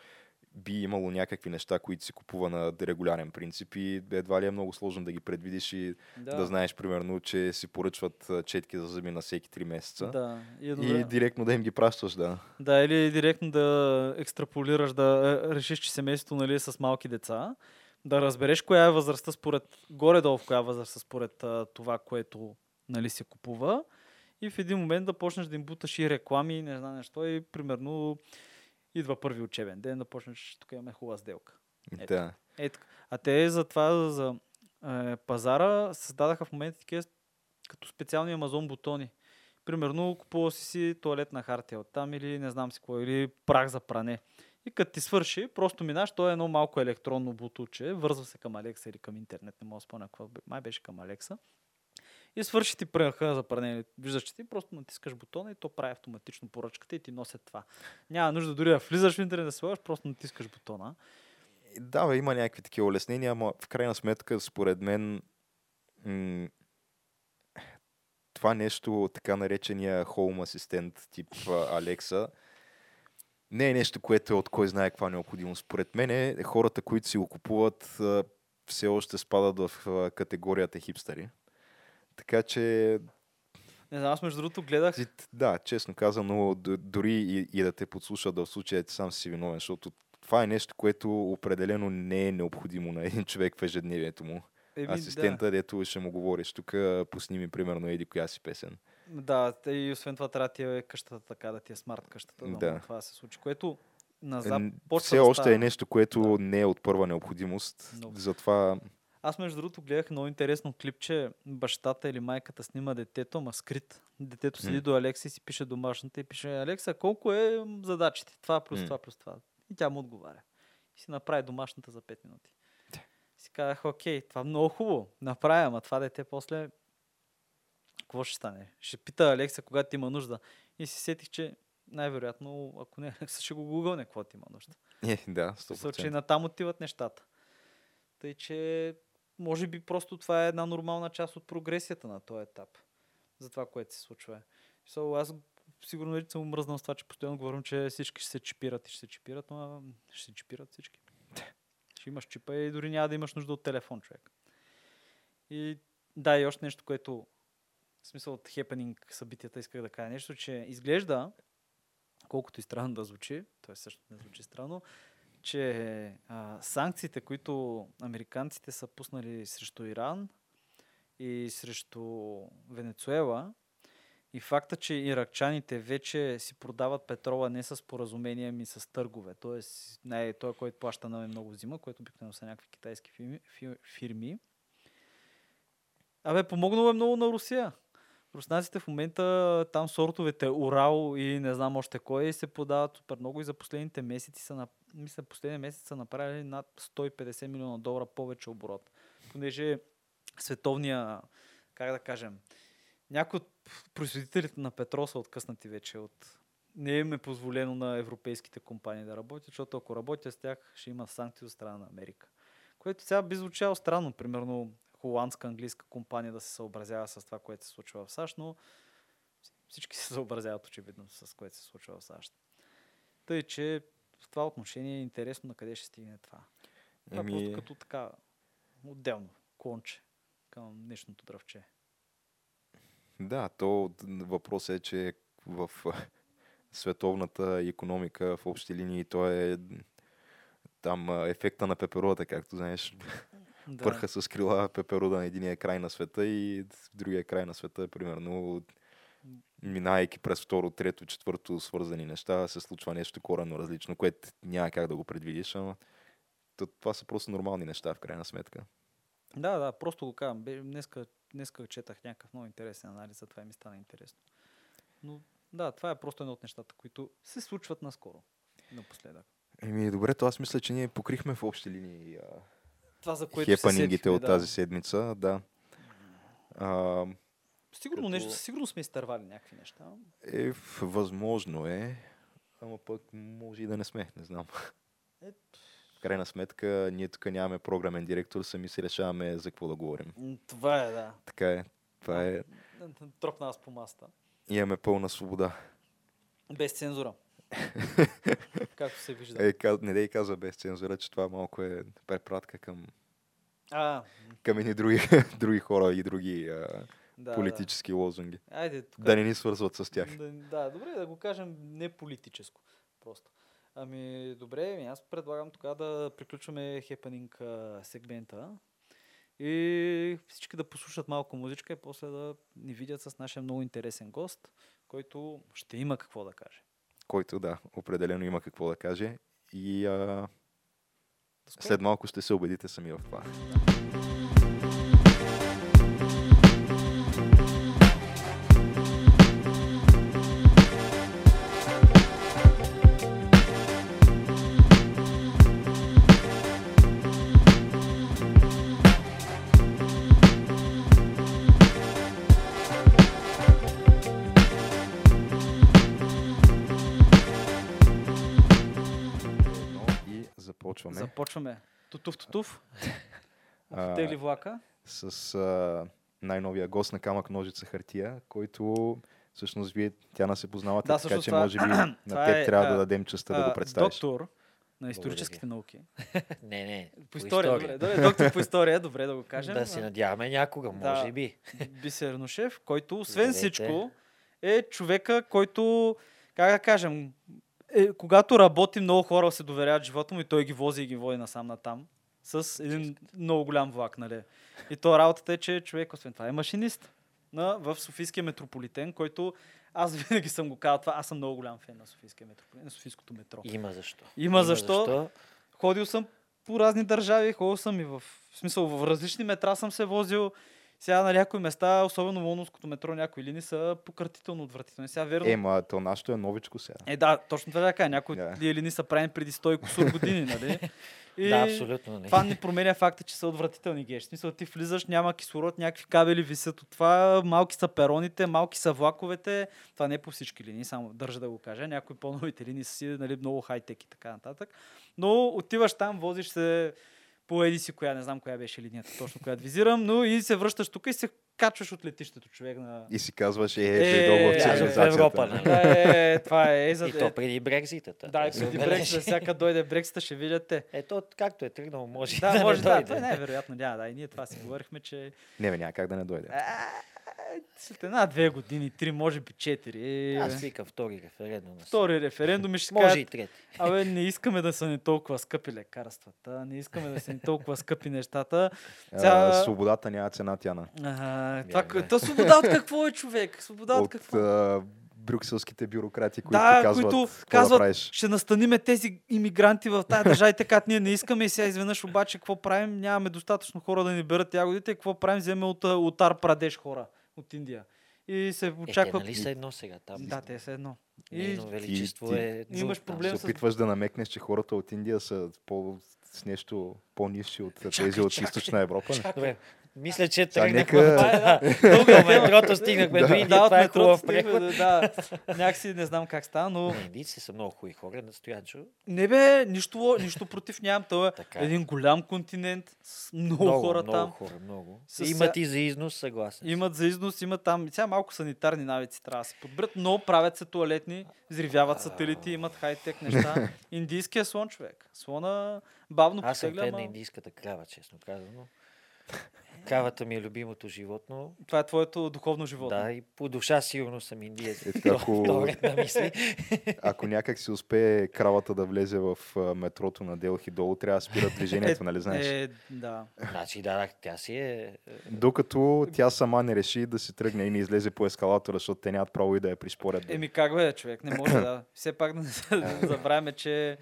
би имало някакви неща, които си купува на регулярен принцип и едва ли е много сложно да ги предвидиш и да, да знаеш примерно, че си поръчват четки за зъби на всеки 3 месеца. Да, и, е И директно да им ги пращаш, да. Да, или директно да екстраполираш, да е, решиш, че семейството нали, е с малки деца, да разбереш коя е възрастта според, горе-долу в коя е според а, това, което нали, се купува и в един момент да почнеш да им буташ и реклами, и не знам нещо, и примерно идва първи учебен ден, да почнеш, тук имаме хубава сделка. Ето. Да. Е, така. а те за това, за е, пазара, създадаха в момента такива като специални Амазон бутони. Примерно, купува си си туалетна хартия от там или не знам си какво, или прах за пране. И като ти свърши, просто минаш, то е едно малко електронно бутуче, вързва се към Алекса или към интернет, не мога да спомня какво, май беше към Алекса. И свърши ти праха за пране. Виждаш, че ти просто натискаш бутона и то прави автоматично поръчката и ти носи това. Няма нужда дори да влизаш в интернет да слагаш, просто натискаш бутона. Да, бе, има някакви такива улеснения, ама в крайна сметка, според мен, м- това нещо, така наречения Home асистент тип Алекса, не е нещо, което е от кой знае каква необходимост. Според мен е, хората, които си го купуват, все още спадат в категорията хипстери. Така че, Не знам, аз между другото гледах да, честно казано, д- дори и, и да те подслушат да в случая сам си виновен, защото това е нещо, което определено не е необходимо на един човек в ежедневието му. Еми, Асистента, дето ще му говориш, тук пусни ми примерно еди коя си песен. Да, и освен това трябва да ти е къщата така, да ти е смарт къщата, да, Да. да. това да се случи, което Е, назад н- почва Все да още става. е нещо, което Да. не е от първа необходимост. Много. Затова Аз между другото гледах много интересно клипче, бащата или майката снима детето, ма скрит. Детето седи М. до Алекса и си пише домашната и пише Алекса, колко е задачите? Това плюс М. това плюс това. И тя му отговаря. И си направи домашната за 5 минути. И си казах, окей, това много хубаво. Направя, ама това дете после какво ще стане? Ще пита Алекса, когато има нужда. И си сетих, че най-вероятно, ако не Алекса, ще го гугълне, какво ти има нужда. [LAUGHS] е, да, В смисъл, че 100%. натам отиват нещата. Тъй, че може би просто това е една нормална част от прогресията на този етап. За това, което се случва. So, аз сигурно вече съм мръзнал с това, че постоянно говорим, че всички ще се чипират и ще се чипират, но ще се чипират всички. Ще имаш чипа и дори няма да имаш нужда от телефон, човек. И да, и още нещо, което в смисъл от хепенинг събитията исках да кажа нещо, че изглежда, колкото и странно да звучи, т.е. също не звучи странно, че а, санкциите, които американците са пуснали срещу Иран и срещу Венецуела, и факта, че иракчаните вече си продават петрола не с поразумения, ми с търгове. Тоест, не, той, който плаща на много взима, което обикновено са някакви китайски фирми, фи- фирми. Абе, помогнало е много на Русия. Руснаците в момента там сортовете Урал и не знам още кой се подават супер много и за последните месеци са, на, мисля, последния месец са направили над 150 милиона долара повече оборот. Понеже световния, как да кажем, някои от производителите на петрол са откъснати вече от не им е позволено на европейските компании да работят, защото ако работят с тях, ще има санкции от страна на Америка. Което сега би звучало странно, примерно холандска, английска компания да се съобразява с това, което се случва в САЩ, но всички се съобразяват очевидно с което се случва в САЩ. Тъй, че в това отношение е интересно на къде ще стигне това. Това Еми- просто като така отделно клонче към днешното дръвче. Да, то въпросът е, че в [LAUGHS] световната економика в общи линии то е там ефекта на пеперуда, както знаеш. Да. Пърха с крила пеперуда на единия край на света и другия край на света, примерно, минайки през второ, трето, четвърто свързани неща, се случва нещо коренно различно, което няма как да го предвидиш, ама то- това са просто нормални неща в крайна сметка. Да, да, просто го казвам. Днеска, днеска четах някакъв много интересен анализ, за това и ми стана интересно. Но да, това е просто едно от нещата, които се случват наскоро. Напоследък. Еми, добре, то аз мисля, че ние покрихме в общи линии а, Това, за което се хепанингите сетихме, от да. тази седмица, да. А, Сигурно, като- нещо, сигурно сме изтървали някакви неща. е, възможно е, ама пък може и да не сме, не знам. Е, крайна сметка ние тук нямаме програмен директор, сами си решаваме за какво да говорим. Това е, да. Така е. Това е. Тропна аз по маста. Имаме пълна свобода. Без цензура. [LAUGHS] Както се вижда. Е, не дей каза без цензура, че това малко е препратка към, А, към едни други, [LAUGHS] други хора и други а, да, политически лозунги. Да. Айде, тук. Да не ни свързват с тях. Да, да, добре, да го кажем не политическо. Просто. Ами, добре, ами аз предлагам тогава да приключваме хепанинг а, сегмента и всички да послушат малко музичка и после да ни видят с нашия много интересен гост, който ще има какво да каже. Който да, определено има какво да каже. И а, след малко ще се убедите сами в това. Започваме Започваме. Тутув, тутув. [LAUGHS] А, Тегли влака. с а, най-новия гост на камък, ножица, хартия, който всъщност вие, Тяна се познавате, Да, така че това- може би на [CLEARS THROAT] теб е, трябва да а, дадем честа да го представиш. Доктор на историческите науки. [LAUGHS] Не, не. По история, добре, добре. Доктор по история, добре да го кажем. Да се надяваме някога, Да. може би. Бисер Нушев, който освен Здравейте. всичко е човека, който, как да кажем, е, когато работи, много хора се доверяват живота му и той ги вози и ги води насам натам с един много голям влак, нали? И то работата е, че човек, освен това, е машинист на, в Софийския метрополитен, който аз [LAUGHS] винаги съм го казал това, аз съм много голям фен на Софийския метрополитен, на Софийското метро. Има защо. Има защо. Ходил съм по разни държави, ходил съм и в, в смисъл в различни метра съм се возил. Сега на някои места, особено Лондонското метро, някои линии са пократително отвратителни. Сега верно. Е, ма, то нашето е новичко сега. Е, да, точно това кажа. Някои yeah. тия линии са правени преди 100 и кусор години, [LAUGHS] нали? И Да, абсолютно. Не. това не променя факта, че са отвратителни геш. В смисъл, ти влизаш, няма кислород, някакви кабели висят от това, малки са пероните, малки са влаковете. Това не е по всички линии, само държа да го кажа. Някои по-новите линии са си нали, много хай-тек и така нататък. Но отиваш там, возиш се по еди си, коя не знам коя беше линията точно, която визирам, но и се връщаш тук и се качваш от летището, човек на... И си казваш, е, Е, е, долу в. Европа, нали? Да, е, това е, е, за, И то преди Брекзитата. да, и да се преди. Брексита, всяка дойде Брексита, ще видят те. Ето, както е тръгнал, може Да, да, може не да, дойде. това не е вероятно, няма, да, и ние това си говорихме, че Не, бе, няма как да не дойде. След една-две години, три, може би четири, Аз викам втори референдум. втори референдум и ще Може и трети. абе, не искаме да са ни толкова скъпи лекарствата, не искаме да са ни толкова скъпи нещата. А, свободата няма цена, Тяна. А, това, е. то свобода от какво е човек? Свобода от, От какво? брюкселските бюрократи, които да, казват, които казват, да правиш. ще настаниме тези иммигранти в тази държава и така, ние не искаме и сега изведнъж обаче какво правим? Нямаме достатъчно хора да ни берат ягодите, и какво правим? Вземе от, от Ар Прадеш хора от Индия. И се Е, те очаква... нали са едно сега там? Да, те са едно. И Нейно величество ти- е... имаш друг там. проблем се с- опитваш да намекнеш, че хората от Индия са по, с нещо по-низши от [LAUGHS] тези Чакай, от чакай. източна Европа. Добре, мисля, че тръгнахме нека- това. Дълго от метрото стигнахме до Индия. да, от Това е метрото преход. да, [LAUGHS] някакси не знам как става, но... Не, Индийците са много хубави хора, настоячо. Не бе, нищо, нищо против нямам. Той е е. един голям континент с много, хора много там. хора, много. С- Имат и за износ, съгласен. съм. Имат за износ, имат там. Сега малко санитарни навици трябва да се подберат, но правят се туалетни, взривяват сателити, имат хай-тек неща. [LAUGHS] Индийския слон, човек. Слона бавно Аз съм потегля, фен на ама... индийската крава, честно казано. Кравата ми е любимото животно. Това е твоето духовно животно. Да, и по душа сигурно съм индиец. Е, така, ако- [LAUGHS] на мисли. [LAUGHS] Ако някак си успее кравата да влезе в метрото на Делхи долу, трябва да спират [LAUGHS] движението, нали знаеш? Е, да. Значи, да, да, тя си е... е, Докато тя сама не реши да си тръгне и не излезе по ескалатора, защото те нямат право и да я пришпорят. Еми как бе, човек, не може да. Все пак да забравяме, че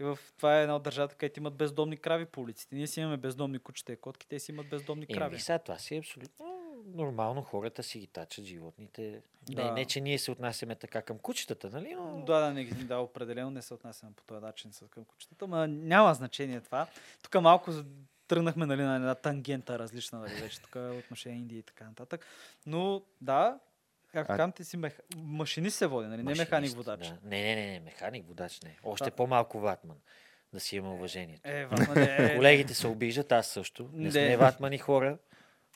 и в... това е една от държавата, където имат бездомни крави по улиците. Ние си имаме бездомни кучета и котки, те си имат бездомни крави. Еми, сега това си е абсолютно нормално. Хората си ги тачат животните. Да. Не, не, че ние се отнасяме така към кучетата, нали? Но... Да, да, не, да, определено не се отнасяме по този начин към кучетата, но няма значение това. Тук малко тръгнахме нали, на една тангента различна, нали, вече тук отношение Индия и така нататък. Но да, както А- казвам, ти си мех... машинист се води, нали, не механик водач. Да. Не, не, не, не, механик водач не. Още Да. по-малко ватман. да си има уважението. Е, ватман е... Колегите се обиждат, аз също. Не Не. сме ватмани хора,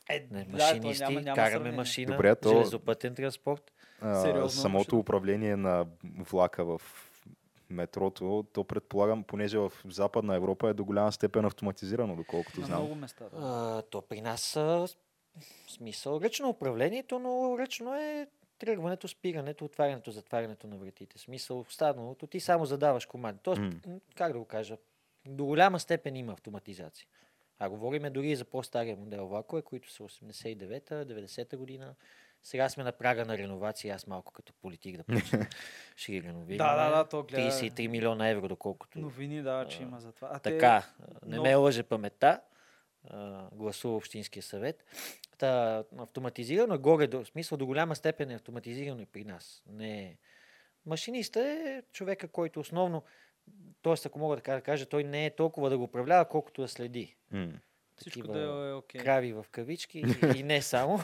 Е, не да, машинисти, няма- няма караме сравнение. машина, Добре, то- железопътен транспорт. А, Сериозно, самото абсолютно. управление на влака в метрото, то предполагам, понеже в Западна Европа е до голяма степен автоматизирано, доколкото На знам. много места. Да. А, то при нас а, смисъл ръчно управлението, но ръчно е тръгването, спирането, отварянето, затварянето на вратите. Смисъл останалото, ти само задаваш команди. Тоест, м, как да го кажа, до голяма степен има автоматизация. А говориме дори и за по-стария модел влакове, които са 89-та, 90-та година. Сега сме на прага на реновация. Аз малко като политик да почна. [LAUGHS] Ще ги реновираме. Да, да, да, то гледа- 33 милиона евро, доколкото Новини, да, че има за това. А те- така, не но- ме лъже паметта. А, Гласува Общинския съвет. Та, автоматизирано е горе, до, в смисъл до голяма степен е автоматизирано и при нас. Не е. Машиниста е човека, който основно, т.е. ако мога така да кажа, той не е толкова да го управлява, колкото да следи. Всичко да е окей. крави в кавички [LAUGHS] и, и не само.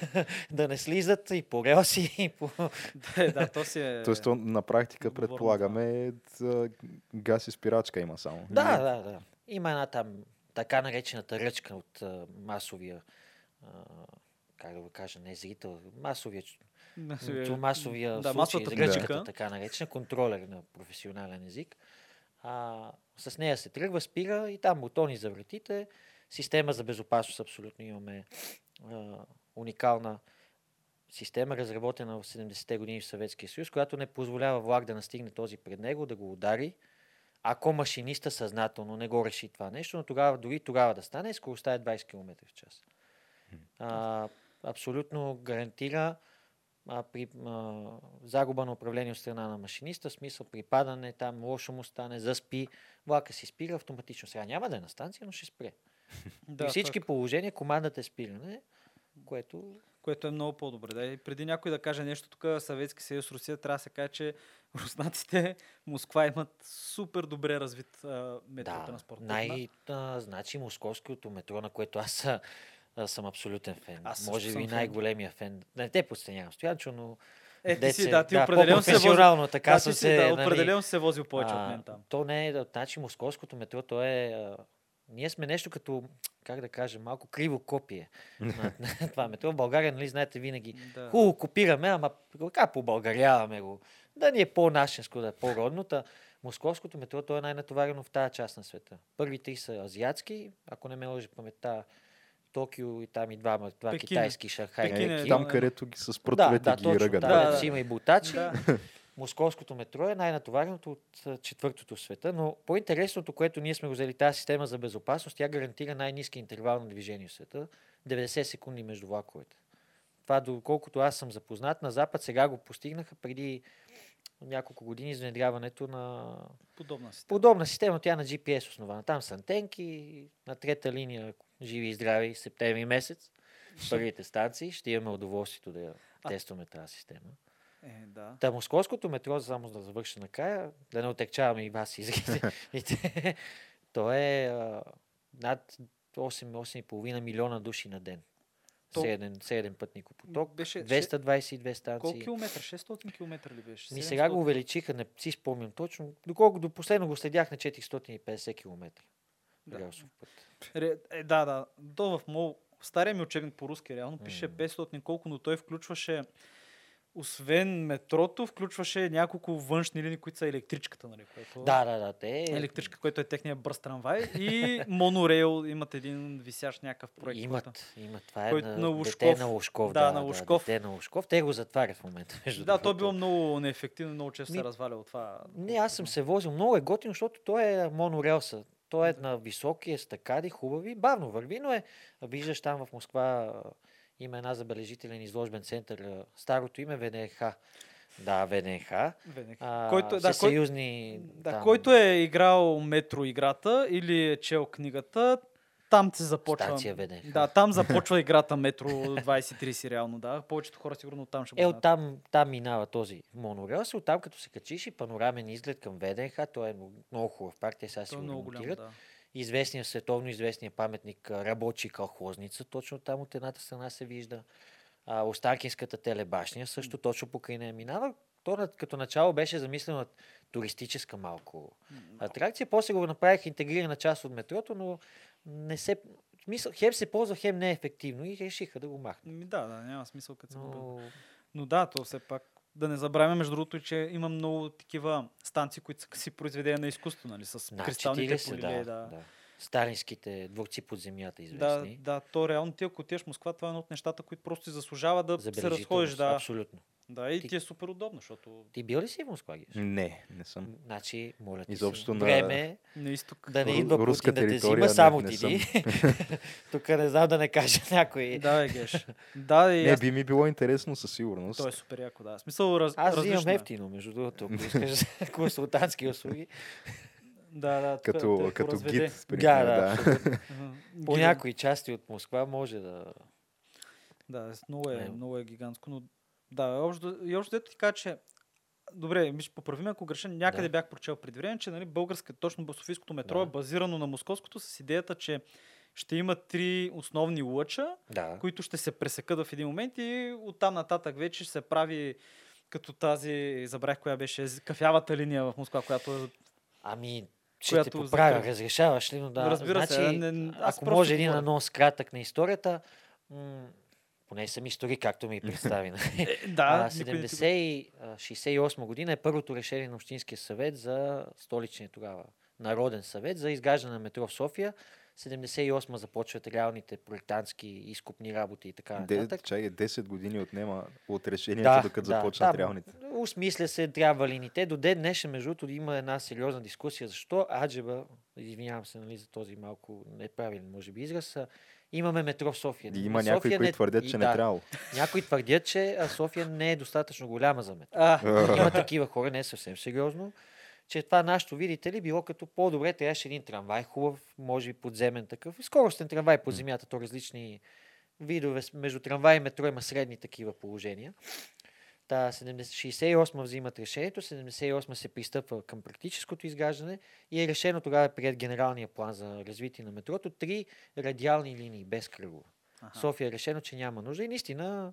[LAUGHS] да не слизат и по релси, и по... [LAUGHS] да, да, то си е... Тоест, то на практика предполагаме да, газ и спирачка има само. Да, да, да. Има една там така наречената ръчка от а, масовия, а, как да го кажа, не зрител, масовия, Масовия- масовия да, случай, ръчката, така наречена, контролер на професионален език. А, с нея се тръгва, спира и там бутони за вратите, система за безопасност абсолютно имаме а, уникална система, разработена в 70-те години в Съветския съюз, която не позволява влак да настигне този пред него, да го удари, ако машиниста съзнателно не го реши това нещо, но тогава, дори тогава да стане, скоростта е 20 км в час. А, абсолютно гарантира а, при а, загуба на управление от страна на машиниста, в смисъл при падане, там лошо му стане, заспи, влака си спира автоматично. Сега няма да е на станция, но ще спре. [LAUGHS] Да, при всички так, положения командата е спиране, което което е много по-добре. Да. И преди някой да каже нещо тук, Съветски съюз, Русия, трябва да се каже, че [LAUGHS] руснаците, Москва имат супер добре развит а, метротранспорт. най, а, значи московското метро, на което аз а, а, съм абсолютен фен. Аз Може би най-големия фен. Не те подценявам, Стоянчо, но Е, ти си, да, ти определено се вози. по-професионално така Да, съм си, се, да, нали, определено се возил повече а, от мен там. То не е, значи московското метро, то е... Ние сме нещо като, как да кажа, малко криво копие [LAUGHS] на, на това метро. В България, нали, знаете, винаги Да. хубаво копираме, ама как побългаряваме го. Да ни е по-нашенско, да е по-родно. Та, Московското метро, то е най-натоварено в тази част на света. Първи три са азиатски, ако не ме лъжи паметта, Токио и там и два, два Пекин. китайски, Шанхай, Пекин е. Там, Да, където ги с Да, прътовете да, ги точно. ръгат. Да, да, да. си има и бутачи. Да. [LAUGHS] Московското метро е най-натовареното от четвъртото в света, но по-интересното, което ние сме го взели тази система за безопасност, тя гарантира най-низки интервал на движение в света 90 секунди между влаковете. Това, доколкото аз съм запознат, на Запад сега го постигнаха преди няколко години с внедряването на Подобна си. подобна система, тя на GPS основана. Там са антенки, на трета линия, живи и здрави, септември месец, първите станции, ще имаме удоволствието да я тестваме тази система. Е, да. Та московското метро, само да завърша накрая, да не отекчаваме и вас и [LAUGHS] то е а, над 8-8,5 милиона души на ден. То- Среден, среден пътникопоток. Беше- 222 станции. Колко километра? 600 километра ли беше? Ми сега го 700? увеличиха, не си спомням точно. Доколко до последно го следях на 450 км. Да. Релсов път. Ре, е, да, да. То в мол... Стария ми учебник по руски реално пише М. 500 колко, но той включваше освен метрото, включваше няколко външни линии, които са електричката, нали? Което... Да, да, да. Те Електричка, което е техния бърз трамвай и [LAUGHS] монорейл имат един висящ някакъв проект. който- имат, имат. Това е който на, на дете Лужков. на Лужков. Да, на Лужков. дете на Лужков. Те го затварят в момента. Между Да, то е било много неефективно, много често Ми, се разваля от това. Не, аз съм се возил. Много е готино, защото той е монорелса. Той е на високи естакади, хубави, бавно върви, но е, виждаш там в Москва има една забележителен изложбен център, старото име ВНХ. Да, ВНХ. Веник. А, Който, да, кой, всесъюзни... да, там, който е играл метро играта или е чел книгата, там се започва. Станция ВНХ. Да, там започва играта Метро 2030 реално, да. Повечето хора сигурно оттам ще го Е, знаят. оттам там минава този монорелс, и оттам като се качиш и панорамен изглед към ВДНХ, той е много, хубав парк, те сега си е го много голям, ремонтират. да. Известния, световно известния паметник Рабочи калхозница, точно там от едната страна се вижда. А, Остаркинската телебашня също точно покрай нея минава. То като начало беше замислено от туристическа малко атракция, после го направих интегрирана част от метрото, но не се... в Смисъл, хем се ползва, хем не е ефективно и решиха да го махнат. Ми, да, да, няма смисъл като. Но... Но да, то все пак да не забравяме, между другото, че има много такива станции, които са си произведения на изкуство, нали, с Над кристалните 40, полилеи. да, Да, да. Сталинските дворци под земята да, известни. да, то реално ти, ако отидеш в Москва, това е едно от нещата, които просто си заслужава да се разходиш. Да, Абсолютно. Да и Ти- ти... е супер удобно, защото Ти бил ли си в Москва, Геш? Не, не съм. Значи, моля ти Изобщо се, на- време на изток. да не идва руска Путин да те взима, само не ти. [LAUGHS] Тук не знам да не кажа някой. Да, е, геш. да, и Не, аз... би ми било интересно със сигурност. То е супер яко, да. Смисъл, раз... Аз различно взимам е. ефтино, между другото, ако искаш [LAUGHS] консултантски услуги. Да, да. Като, те като гид, Да, примерно, да. [LAUGHS] По някои части от Москва може да... Да, много е, много е гигантско, но да, общо, и общо дето ти кажа, че Добре, ми ще поправим, ако греша. Някъде Да. бях прочел преди време, че нали, българска, точно Софийското метро Да. е базирано на московското с идеята, че ще има три основни лъча, Да. които ще се пресекат в един момент и оттам нататък вече ще се прави като тази, забравих коя беше, кафявата линия в Москва, която е... Ами, ще Която те поправя, закрива. разрешаваш ли, но да. Разбира се, значи, а не- ако може един анонс кратък на историята, м- поне съм историк, както ми представи. [LAUGHS] Е, да, а, никой не ти го- 70 и, а, 68 година е първото решение на Общинския съвет за столичния тогава Народен съвет за изграждане на метро в София. 78 започват реалните проектантски изкупни работи и така Де, нататък. чакай, 10 години отнема от решението, Да, докато да, започнат там реалните. Осмисля се, трябва ли ни те. До ден днешен, между другото, има една сериозна дискусия. Защо Аджеба, извинявам се нали, за този малко неправилен, може би, израз, имаме метро в София. И има София някои, които не- твърдят, и че да, не трябвало. Някои твърдят, че а, София не е достатъчно голяма за метро. А, Има такива хора, не е съвсем сериозно, че това нашето, видите ли, било като по-добре трябваше един трамвай, хубав, може би подземен такъв. Скоростен трамвай по земята, то различни видове. Между трамвай и метро има средни такива положения. Та 70 68 взимат решението, 78 се пристъпва към практическото изграждане и е решено тогава прият генералния план за развитие на метрото. Три радиални линии без кръгово. аха. София е решено, че няма нужда. И наистина,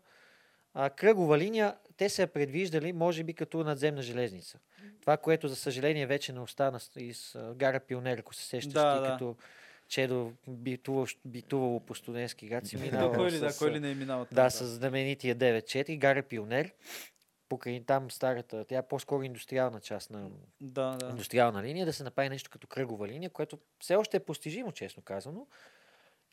а, кръгова линия, те са предвиждали, може би като надземна железница. Това, което за съжаление вече не остана из гара Пионер, ако се сещаш Да, ти, да. като чедо битувало, битувало по студентски град си Да, минава кой ли, да, с, кой ли не е минал да, с знаменития 9-4, гара Пионер. Покрай там старата, тя е по-скоро индустриална част на Да, да. индустриална линия, да се направи нещо като кръгова линия, което все още е постижимо, честно казано.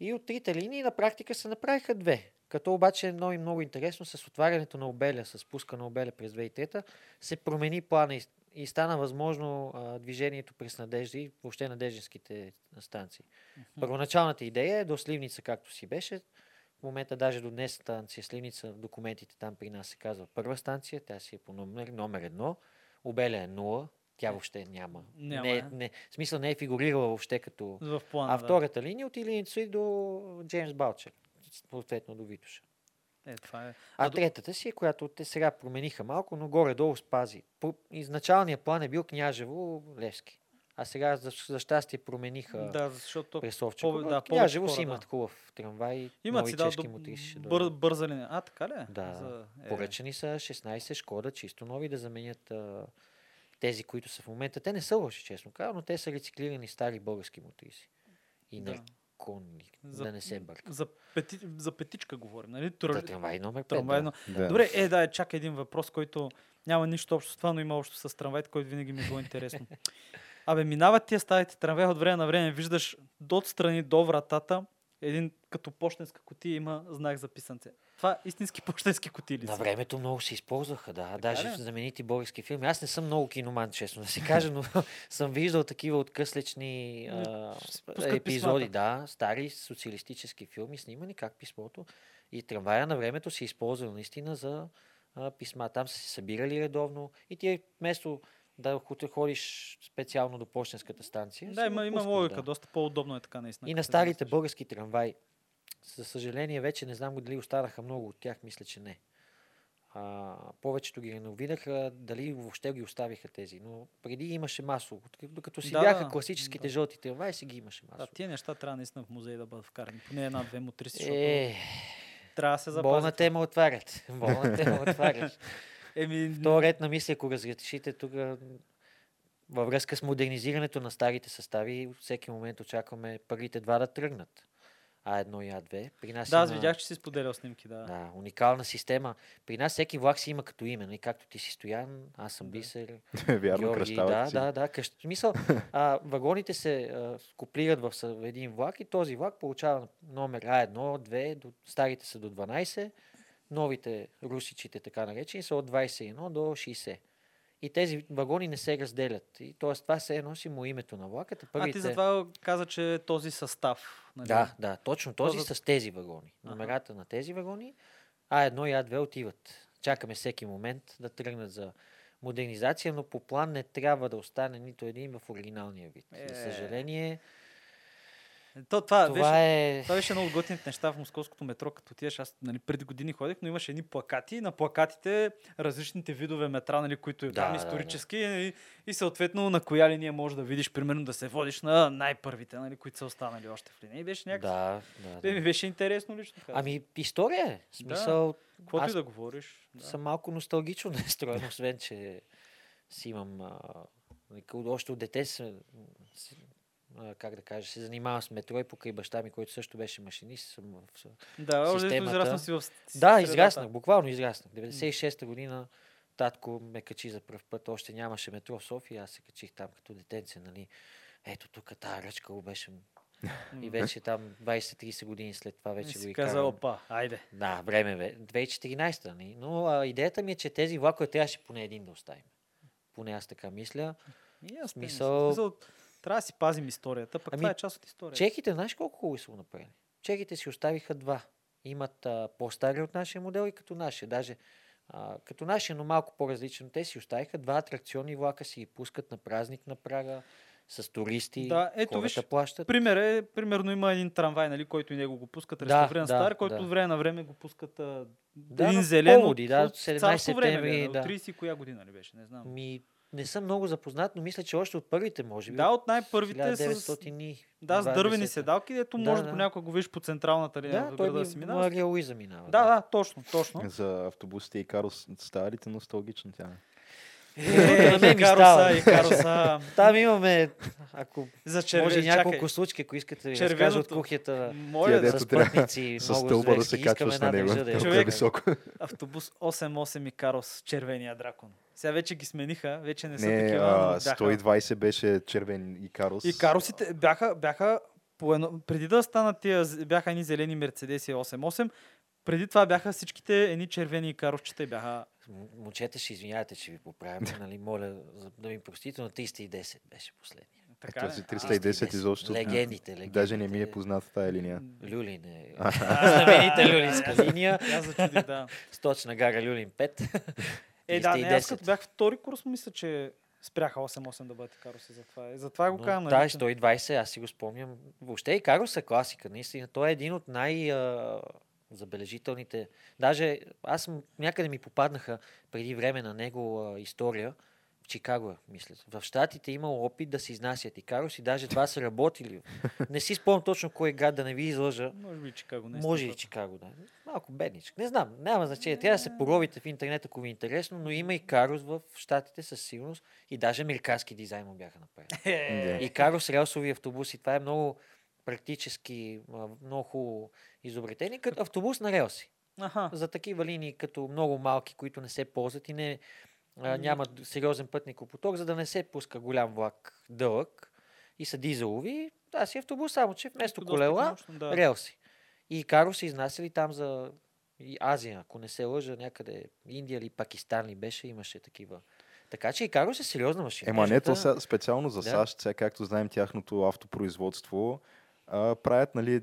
И от трите линии на практика се направиха две. Като обаче е много и много интересно с отварянето на обеля, с пуска на обеля през 2003 се промени плана и, стана възможно а, движението през Надежда и въобще надеждинските станции. Първоначалната идея е до Сливница, както си беше. В момента даже до днес станция Сливница, в документите там при нас се казва първа станция, тя си е по номер, номер едно. Обеля е нула, тя въобще няма. Няма, не, е. не, в смисъл не е фигурирала въобще като... В плана, А втората линия от Илиница и до Джеймс Балчер, съответно до Витуша. Е, това е. А, до- третата си, е, която те сега промениха малко, но горе-долу спази. По, изначалният план е бил Княжево Левски. А сега за, за щастие промениха Да, защото пове- но да, Княжево си имат да. хубав трамвай, имат си да, чешки до, мотриси ще бър, бърза линия. А, така ли? Да. За, е, Поръчани са 16 Шкода, чисто нови, да заменят а, тези, които са в момента. Те не са лоши, честно казвам, но те са рециклирани стари български мотриси. И Да. На конни, За- да не се бърка. За, пети, за петичка говорим, нали? Тур... трамвай номер 5. Трамвай, да. но... Да. Добре, е, да, чакай един въпрос, който няма нищо общо с това, но има общо с трамвайите, който винаги ми е било интересно. [LAUGHS] Абе, минават тия старите трамваи от време на време, виждаш до отстрани до вратата, един като почтенска котия има знак за писанце. Това истински [LAUGHS] почтенски кутии ли На времето много се използваха, да. Даже ли? в знаменити български филми. Аз не съм много киноман, честно да се кажа, но [LAUGHS] съм виждал такива откъслечни а, епизоди, да, стари социалистически филми, снимани как писмото. И трамвая на времето се използвал наистина за а, писма. Там са се събирали редовно и ти вместо да ход- ходиш специално до почтенската станция. Да, си има, има логика, да. доста по-удобно е така наистина. И на старите български трамваи, за съжаление, вече не знам дали останаха много от тях, мисля, че не. А, повечето ги реновираха, дали въобще ги оставиха тези, но преди имаше масово. Докато си Да, бяха да, класическите да. жълти трамваи, си ги имаше Да, масово. тия неща трябва наистина в музей да бъдат вкарани. Поне една-две мутриси, защото Е, трябва да се запази. болна тема отварят. [LAUGHS] Болна тема отварят. Еми, То ред на мисли, ако разрешите тук във връзка с модернизирането на старите състави, всеки момент очакваме първите два да тръгнат. А1 и А2. При нас да, аз има- видях, че си споделял снимки, да. Да, уникална система. При нас всеки влак си има като име, нали? както ти си Стоян, аз съм. Бисер, [LAUGHS] Вярно, Георги, да, си. да, да. Къщ... В Смисъл, [LAUGHS] а, вагоните се а, куплират в един влак и този влак получава номер А1, 2, до, старите са до 12, новите русичите, така наречени, са от 21 до 60. И тези вагони не се разделят. И, т.е. това се едно си му името на влаката. А Първите... ти затова каза, че е този състав. Нали? Да, да, точно този за- с тези вагони. Аха. Номерата на тези вагони А1 и А2 отиват. Чакаме всеки момент да тръгнат за модернизация, но по план не трябва да остане нито един в оригиналния вид. Е. За съжаление, То, това, това беше, е... това беше много от готините неща в московското метро, като отидеш. Аз нали, преди години ходих, но имаше едни плакати. На плакатите различните видове метра, нали, които Да, там да, да. исторически. И, и съответно на коя линия можеш да видиш, примерно да се водиш на най-първите, нали, които са останали още в линия. И беше някакво. Да, да, ми да. беше интересно лично. казвам. Ами, история е. Смисъл, Каквото аз и да говориш. Да. съм малко носталгично [LAUGHS] настроен, освен, че си имам... А, нали, още от дете се, как да кажа, се занимавам с метро и покрай баща ми, който също беше машинист. Съм в, Да, системата. израснал си в Да, израснах, буквално израснах. 96-та година татко ме качи за пръв път, още нямаше метро в София, аз се качих там като детенце, нали. Ето тук тази ръчка го беше. И вече там 20-30 години след това вече го и казал, опа, айде. Да, време бе. 2014-та, нали? Но а, идеята ми е, че тези влакове трябваше поне един да оставим. Поне аз така мисля. И аз Смисъл- смисъл... Трябва да си пазим историята, пък Ами, това е част от историята. Чехите, знаеш колко хубаво са го направили? Чехите си оставиха два. Имат а, по-стари от нашия модел и като нашия. Даже а, като нашия, но малко по-различен. Те си оставиха два атракционни влака, си ги пускат на празник на Прага с туристи. Да, ето виж, плащат. Пример е, примерно има един трамвай, нали, който и него го пускат, Да, реставриран да, стар, който да. време на време го пускат а, Да, един зелен поводи, от, да, от 17 царско време, бе, да. от 30 коя година ли беше, не знам. Ми, не съм много запознат, но мисля, че още от първите, може би. Да, от най-първите с, 1900 и да, с дървени 20-та. седалки, ето Да, може да. понякога го видиш по централната линия Да, в той града си минава. Мария Луиза минава. Да, да, точно, точно. За автобусите и карос старите носталгични тя. Е, на мен и ми става. и кароса. Там имаме, ако За червен, може чакай, няколко случки, ако искате да ви разкажа от Червеното- кухията Моля да, с пътници, С стълба да се качваш на него. Толкова Човек- високо. автобус 88 и карос червения дракон. Сега вече ги смениха, вече не са Не, такива. а, но бяха- 120 беше червен и карос. И карусите бяха, бяха по едно, преди да станат тия, бяха едни зелени Мерцедеси 88, преди това бяха всичките едни червени карусчета и бяха... Момчета, ще извинявате, че ви поправям, нали, моля за- да ми простите, но 310 беше последния. Така, Този ли? 310 изобщо. Легендите, легендите. Даже не ми е позната тая линия. Люлин е аз- люлинска линия. [LAUGHS] Аз зачудих, да. Сточна гара Люлин 5. Е, да, не, аз 310. като бях втори курс, мисля, че спряха 8-8 да бъдат каруси. Затова, е. затова го Но казвам. Да, нали, и че- 120, аз си го спомням. Въобще и Карос е класика, наистина. Той е един от най- а, забележителните. Даже аз някъде ми попаднаха преди време на него а, история. В Чикаго, е, мисля. В Штатите имало опит да се изнасят и Карос и даже това са работили. [LAUGHS] Не си спомням точно кой град, да не ви излъжа. Може би Чикаго. Не Може и Чикаго, да. Малко бедничък. Не знам, няма значение. Трябва да се поровите в интернет, ако ви е интересно, но има и Карос в Штатите със сигурност и даже американски дизайн му бяха направени. Е, [LAUGHS] И карос релсови автобуси. Това е много практически, много хубаво изобретение, като автобус на релси. Аха. За такива линии, като много малки, които не се ползват и не, а, Ами- нямат сериозен пътникопоток, за да не се пуска голям влак дълъг и са дизелови. Да, си автобус, само че вместо колела, да. релси. И каро са изнасяли там за Азия, ако не се лъжа, някъде Индия или Пакистан ли беше, имаше такива. Така че и каро е сериозна машина. Ема не, то сега, специално за Да. САЩ, сега както знаем тяхното автопроизводство, а, правят нали,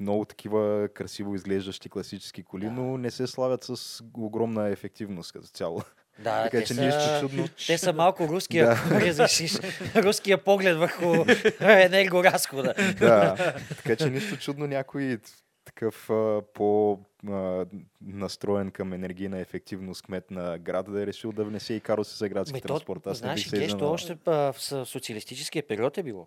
много такива красиво изглеждащи класически коли, Да. но не се славят с огромна ефективност като цяло. Да, [LAUGHS] Така те че са, нищо чудно. [LAUGHS] Те са малко руския, Да. [LAUGHS] разрешиш, руския поглед върху енергоразхода. да, така че нищо чудно някой такъв а, по а, настроен към енергийна ефективност кмет на града да е решил да внесе и каруси за градски Ме, то, транспорт. Аз знаеш нещо още а, в социалистическия период е било.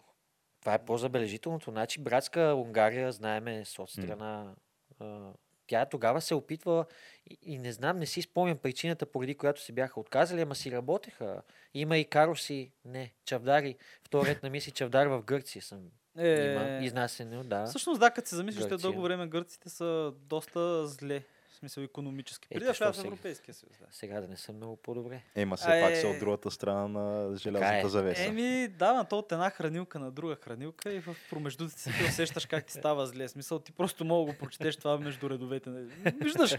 Това е по-забележителното. Значи, братска Унгария, знаеме, с от страна а, Тя тогава се опитва и, и не знам, не си спомням причината, поради която се бяха отказали, ама си работеха. Има и каруси, не, чавдари. Втори ред на мисли чавдар в Гърция съм. Е, Има изнасяне, да. Всъщност, да, като се замислиш, те дълго време гърците са доста зле. В смисъл економически. Е, Преди то да в? Европейския съюз. Да. Сега да не съм много по-добре. Ема все А, пак е, са от другата страна на желязната е. завеса. Еми, да, на то от една хранилка на друга хранилка и в промеждуците си ти усещаш как ти става зле. В Смисъл, ти просто мога да го прочетеш това между редовете. Виждаш,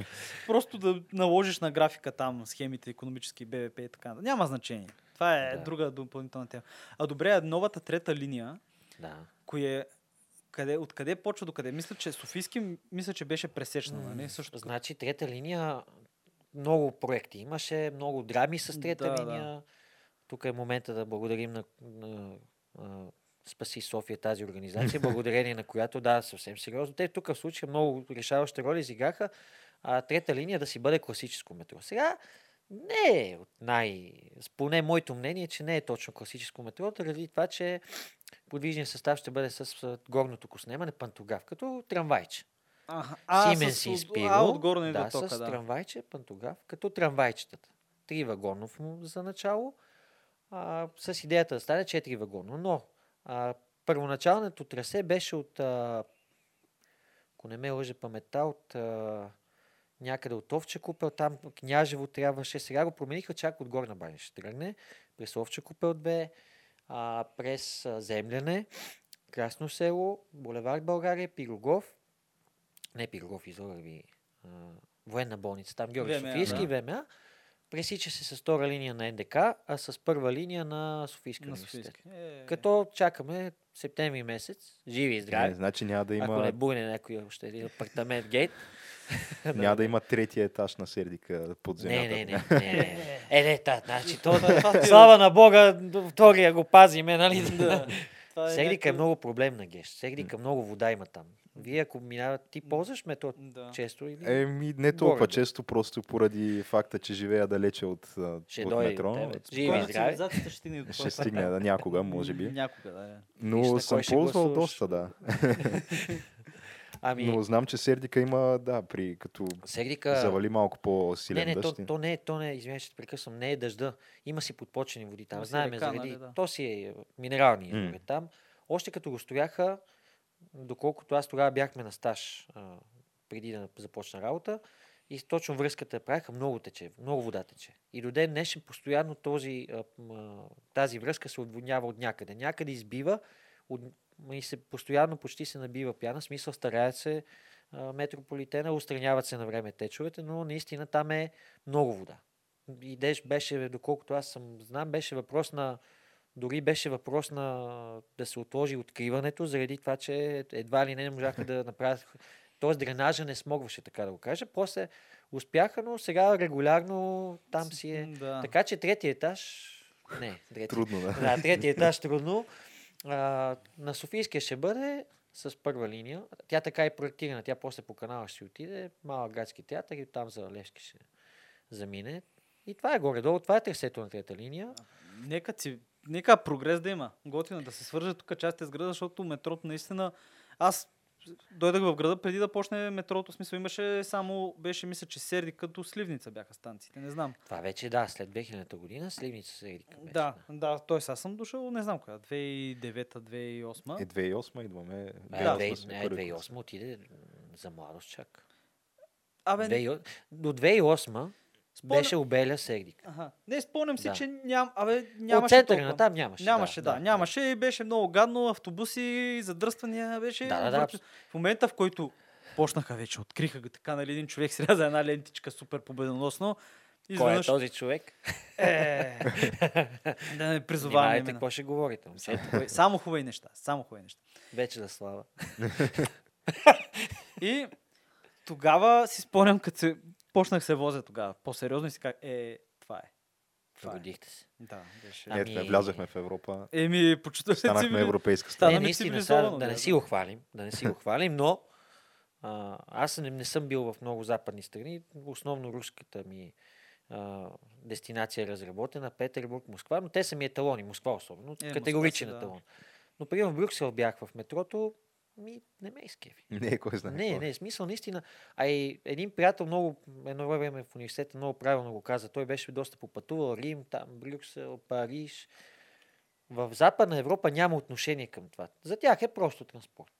просто да наложиш на графика там схемите, економически, БВП и така. Няма значение. Това е Да. друга допълнителна тема. А добре, новата трета линия, Да. кое, къде, откъде почва до къде? Мисля, че Софийски, мисля, че беше пресечна, нали? Също Значи трета линия, много проекти имаше, много драми с трета Да, да. линия. Тук е момента да благодарим на, на а, Спаси София тази организация, [LAUGHS] благодарение на която, да, съвсем сериозно. Те тук в случая много решаваща роля изиграха. А трета линия да си бъде класическо метро. Сега не е от най... Поне моето мнение, че не е точно класическо метро, заради това, че подвижният състав ще бъде с горното коснемане, пантограф, като трамвайче. Аха. Сименс с- и от- Спиро. А, отгоре не да, идва тока, с да. трамвайче, пантограф, като трамвайчетата. Три вагонов за начало, а, с идеята да стане четири вагона. Но а, първоначалното трасе беше от, а, ако не ме лъже паметта, от а, някъде от Овче купел, там Княжево трябваше, сега го промениха чак от Горна баня ще тръгне, през Овче купел 2, а, през Земляне, Красно село, Булевард България, Пирогов, не Пирогов, излъгах ви, а, военна болница, там Георги ВМА, Софийски, да. ВМА, пресича се с втора линия на НДК, а с първа линия на Софийска На университет. Софийски. Е, Като чакаме септември месец, живи и здрави. Не, значи няма да Ако не има, буйне някой още един апартамент гейт. [LAUGHS] няма да има третия етаж на Сердика под Не, земята. не, не, [LAUGHS] не, не. Е, не, та, значи, то, е- [LAUGHS] слава на Бога, втория го пазиме, нали? Да. Това Сердика е много проблемна геш. Сердика много вода има там. Вие ако минават, ти ползваш метро Да. често или? Еми, не толкова Горе-долу. често, просто поради факта, че живея далече от, Ще от метро. Живи здрави. ще до Ще стигне да, някога, може би. Някога, да. е. Но Виж съм ще ползвал доста, да. Ами, Но знам, че Сердика има, да, при като Сердика... завали малко Не, по-силен не, то, дъжд. то не е, то не е, извинявай, ще прекъсвам, не е дъжда. Има си подпочени води там. То Знаеме река, заради... нали, да. То си е минерални е там. Още като го строяха, доколкото аз тогава бяхме на стаж, а, преди да започна работа, и точно връзката я правиха, много тече, много вода тече. И до ден днешен постоянно този, тази връзка се отводнява от някъде. Някъде избива от, и се постоянно почти се набива пяна, смисъл стараят се а, метрополитена, устраняват се на време течовете, но наистина там е много вода. И деш беше, доколкото аз съм знам, беше въпрос на дори беше въпрос на да се отложи откриването, заради това, че едва ли не можаха да [LAUGHS] направят. Тоест дренажа не смогваше, така да го кажа. После успяха, но сега регулярно там си е. Да. Така че третия етаж. Не, третия. Трудно, да. Да, третия етаж трудно. А, на Софийския ще бъде с първа линия. Тя така е проектирана. Тя после по канала ще отиде. Малък градски театър и там за Левски ще замине. И това е горе-долу. Това е тресето на трета линия. Нека, си, нека прогрес да има. Готино е да се свържат тук частите с града, защото метрото наистина... Аз дойдах в града преди да почне метрото. Смисъл имаше само, беше мисля, че Серди като Сливница бяха станциите. Не знам. Това вече да, след 2000 година Сливница се еди към Да, да, т.е. аз съм дошъл, не знам коя, 2009-2008. Е, 2008 идваме. Е, Да. 2000 сме не, първи клас. 2008 отиде за младост чак. Абе, не, 2008 До 2008 Спомня- беше обеля Сердик. Аха. Не, спомням си, Да. че ням, абе, От нямаше центъра толкова. на там нямаше. Нямаше, да, нямаше и беше много гадно, автобуси, задръствания, беше... Да, да, да. В момента, в който почнаха вече, откриха го така, нали, един човек сряза една лентичка супер победоносно, Кой е изведнъж, този човек? е, да не призоваваме какво ще говорите. Само хубави неща, само хубави неща. Вече да слава. И тогава си спомням, като се, почнах се возя тогава, по-сериозно и си казах, е, това е. Това е. Родихте се. Да, беше. Ами- Ето, влязахме в Европа. Еми, почувствах се Станахме цивили- европейска страна. Не, ми наистина, цивилизовано, да не да. си го хвалим, да не си го хвалим, но а, аз не, не съм бил в много западни страни. Основно руската ми а, дестинация е разработена, Петербург, Москва, но те са ми еталони, Москва особено, Е, категоричен Москва си, да. еталон. Но примерно в Брюксел бях в метрото, Ми, не ме изкеви. [LAUGHS] Не, кой знае. Не, какво. не, смисъл наистина. А и един приятел много, едно време в университета много правилно го каза. Той беше доста попътувал Рим, там, Брюксел, Париж. В Западна Европа няма отношение към това. За тях е просто транспорт.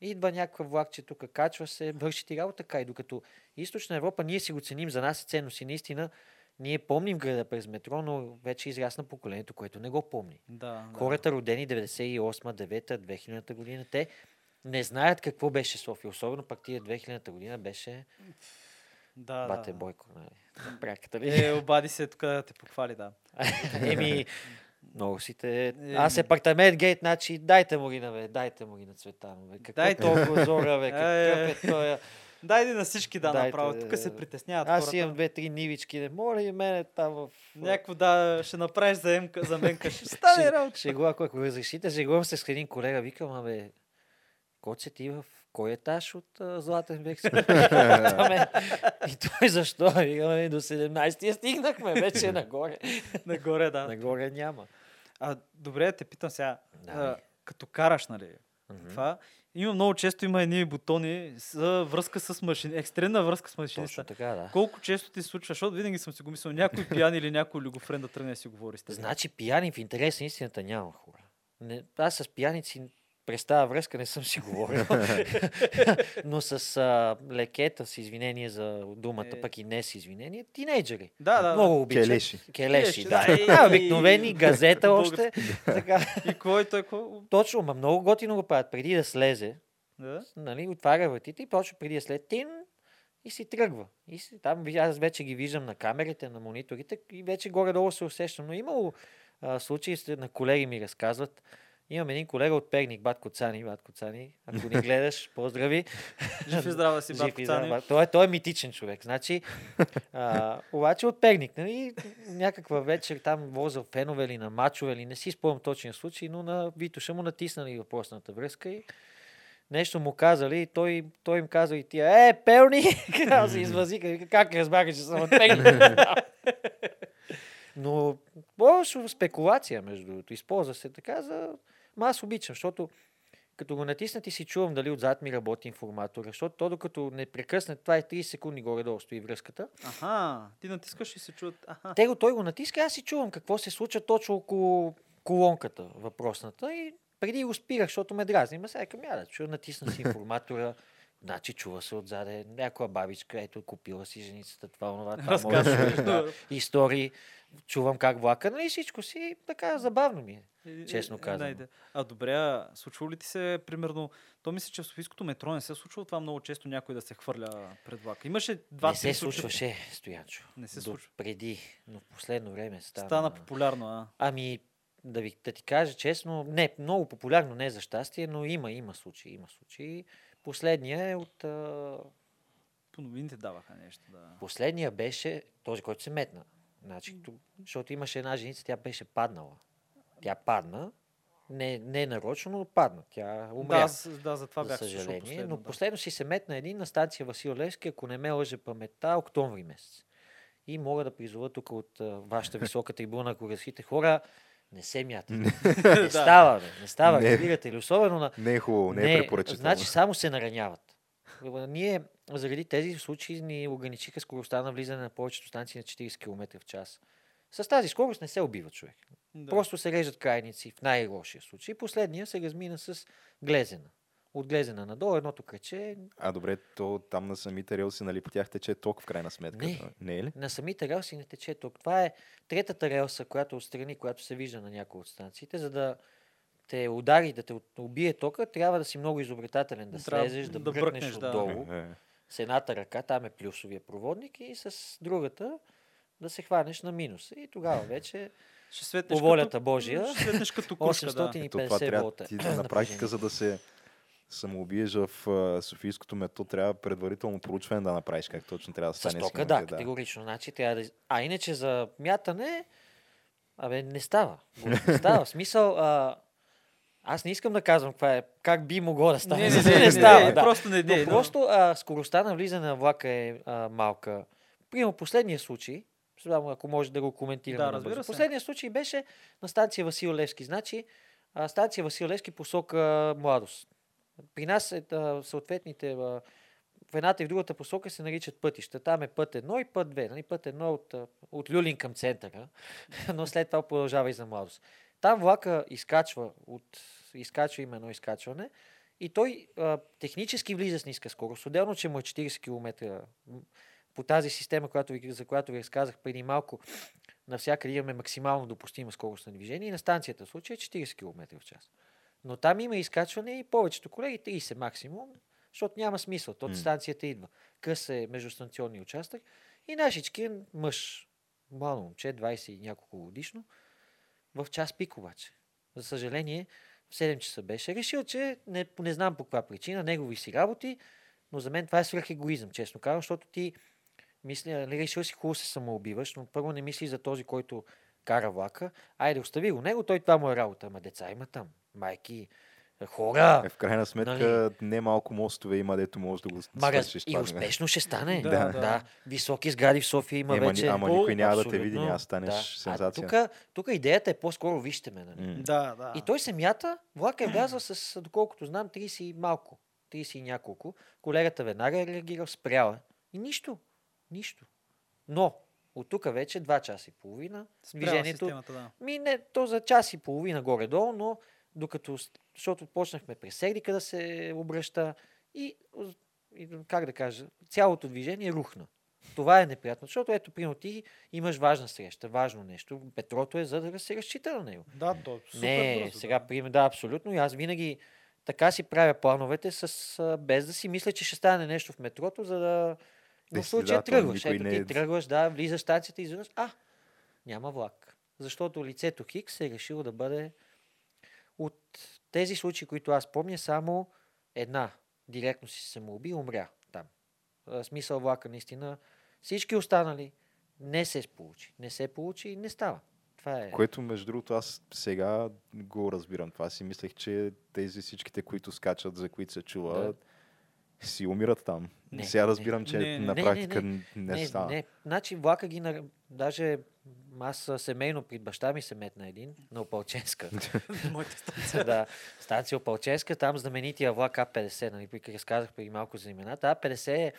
Идва някакъв влакче тук, качва се, върши ти работа, така и докато Източна Европа ние си го ценим, за нас е ценност и наистина ние помним града през метро, но вече израсна поколението, което не го помни. Да, да. Хората родени 98, 9, 2000 година, те не знаят какво беше София. Особено пак тия 2000 година беше да, Бате да. Бойко, нали? На Пряката ли? Е, обади се тук да те похвали, да. [LAUGHS] Еми, много си те... Аз апартамент гейт, значи дайте му ги на бе, дайте му ги на Цветано, бе. Какво Дайте. толкова зора, бе, [LAUGHS] Е, какъв е той? Дайде на всички да Дайте, направо. Тук се е, притесняват Аз хората. имам две-три нивички, не моля и мене там в... Някакво да, ще направиш заемка, заменка. Ще стане работа. Шегува, ако ако разрешите, шегувам се с един колега, викам, абе, коце ти в кой етаж от а, Златен век си? Е. И той защо? Викаме, до 17-я стигнахме, вече [LAUGHS] нагоре. Нагоре, да. Нагоре няма. А, добре, те питам сега. Да, а, като караш, нали? Мгм. Това, има много често има едни бутони за връзка с машини, екстремна връзка с Точно машиниста. така, да. Колко често ти се случва, защото винаги съм си го мислил, някой пиян или някой люгофрен да тръгне да си говори с теб. Значи пияни в интерес на истината няма хора. Не, аз с пияници през тази връзка не съм си говорил. [LAUGHS] Но с а, лекета, с извинение за думата, Е. пък и не с извинение, тинейджери. Да, да. Много обичат. Келеши. Келеши, да. да. да. обикновени, газета още. [LAUGHS] така. И кой той кой? Точно, ма много готино го правят. Преди да слезе, Да? нали, отваря вратите и почва преди да след тин и си тръгва. И си, там аз вече ги виждам на камерите, на мониторите и вече горе-долу се усещам. Но имало а, случаи, на колеги ми разказват. Имам един колега от Перник, Батко Цани. Батко Цани, ако ни [LAUGHS] гледаш, поздрави. Жив и здрав да си, Батко Цани. бат. Той, е- той е митичен човек. Значи, а, обаче от Перник, нали, някаква вечер там возил фенове или на мачове, или не си спомням точния случай, но на Витоша му натиснали въпросната връзка и нещо му казали и той, той им казва и тия, е, пелни! [LAUGHS] Аз се извазика, вика, как разбраха, че съм от Перник? [LAUGHS] Но лошо спекулация, между другото. Използва се така за... Ма аз обичам, защото като го натиснат и си чувам дали отзад ми работи информатора, защото то докато не прекъсне, това е 30 секунди горе-долу стои връзката. Аха, ти натискаш и се чуват. Аха. Те го, той го натиска, аз си чувам какво се случва точно около колонката въпросната и преди го спирах, защото ме дразни. Ма сега към я да чуя, натисна си информатора, значи чува се отзаде някоя бабичка, ето купила си женицата, това, онова, това, може да да, истории, чувам как влака, нали всичко си, така забавно ми е. И- честно и- казано. найде. А добре, а случва ли ти се, примерно, то мисля, че в Софийското метро не се случва това много често някой да се хвърля пред влака. Имаше два не се случваше, Стоянчо. Не се случва. Преди, но в последно време стана... Стана популярно, а? Ами, да, ви, да ти кажа честно, не, много популярно, не за щастие, но има, има случаи, има случаи. Последния е от... А, По новините даваха нещо, да. последния беше този, който се метна. Значи, защото имаше една женица, тя беше паднала. Тя падна, не, не нарочно, но падна. Тя умря. Да, да, за това за бях съжаление. последно, но да. последно си се метна един на станция Васил Левски, ако не ме лъже паметта, октомври месец. И мога да призова тук от вашата висока трибуна, ако разхите хора, не се мятате. [LAUGHS] не става, бе, не става, Не. разбирате ли? Особено на... Не е хубаво, не, е препоръчително. Значи само се нараняват. Ние заради тези случаи ни ограничиха скоростта на влизане на повечето станции на 40 км в час. С тази скорост не се убива човек. Да. Просто се режат крайници в най-лошия случай. Последния се размина с глезена. От глезена надолу едното кръче. А добре, то там на самите релси, нали, по тях тече ток в крайна сметка. Не. не е ли? На самите релси не тече ток. Това е третата релса, която отстрани, която се вижда на някои от станциите. За да те удари, да те убие тока, трябва да си много изобретателен, да Трябва слезеш, да, да бръкнеш, бръкнеш, да. отдолу. Е, е. С едната ръка, там е плюсовия проводник и с другата да се хванеш на минуса. И тогава вече Ще по волята като, Божия, Ще светнеш като [LAUGHS] кружка, да. 850 Ето това трябва ти на практика, [CLEARS THROAT] за да се самоубиеш в а, Софийското метро, трябва предварително проучване да направиш как точно трябва да С стане. тока, схемата, да, категорично. Значи, трябва да... А иначе за мятане, абе, не става. Не става. В смисъл, а... аз не искам да казвам каква е, как би могло да стане. Не, не, не, не, не, става, не, да. просто не дей. но- просто а, скоростта на влизане на влака е а, малка. Примерно последния случай, само ако може да го коментираме. Да, разбира се. Последният случай беше на станция Васил Левски. Значи, а, станция Васил Левски посока младост. При нас е, а, съответните а, в едната и в другата посока се наричат пътища. Там е път едно и път две. Нали? Път едно от, от Люлин към центъра, [LAUGHS] но след това продължава и за младост. Там влака изкачва, от, изкачва има едно изкачване и той а, технически влиза с ниска скорост. Отделно, че му е 40 км по тази система, която ви, за която ви разказах преди малко, навсякъде имаме максимално допустима скорост на движение и на станцията в случая е 40 км в час. Но там има изкачване и повечето колеги 30 максимум, защото няма смисъл. То станцията идва. Къс е междустанционния участък и нашички е мъж, младо момче, 20 и няколко годишно, в час пик обаче. За съжаление, в 7 часа беше решил, че не, не знам по каква причина, негови си работи, но за мен това е свръх егоизъм, честно казвам, защото ти мисля, нали, решил си хубаво се самоубиваш, но първо не мисли за този, който кара влака. Айде, остави го него, той това му е работа. Ама деца има там, майки, хора. Е, в крайна сметка, Нали? не малко мостове има, дето може да го свършиш и това. успешно ще стане. Да, да, да. да. Високи сгради в София има Ема, ни- вече. ама никой няма да те види, няма да станеш сензация. Тук, идеята е по-скоро вижте ме. Нали? М. Да, да. И той се мята, влака е влязъл с, доколкото знам, 30 и малко. 30 и няколко. Колегата веднага е реагирал, спряла. И нищо. Нищо. Но, от тук вече 2 часа и половина. Спряла движението- системата, да. Ми не, то за час и половина горе-долу, но докато, защото почнахме през Сердика да се обръща и, и, как да кажа, цялото движение рухна. Това е неприятно, защото ето, примерно ти имаш важна среща, важно нещо. Петрото е за да се разчита на него. Да, то супер не, бързо, сега, да. пример, да, абсолютно. И аз винаги така си правя плановете, с, без да си мисля, че ще стане нещо в метрото, за да... В случая тръгваш. Ето ти е- тръгваш, да, влизаш станцията и изведнъж, а, няма влак. Защото лицето Хикс е решило да бъде от тези случаи, които аз помня, само една директно си се самоуби и умря там. В смисъл влака наистина. Всички останали не се получи. Не се получи и не става. Това е. Което, между другото, аз сега го разбирам. Това си мислех, че тези всичките, които скачат, за които се чува, Да. Си умират там. Не, сега не. разбирам, че Не, на не, практика не, не, не, не, става. не. Значи влака ги... На... Даже аз семейно при баща ми се метна един на Опалченска. [LAUGHS] Моята станция. да, станция Опалченска, там знаменития влак А50, нали, при- разказах преди малко за имената. А50 е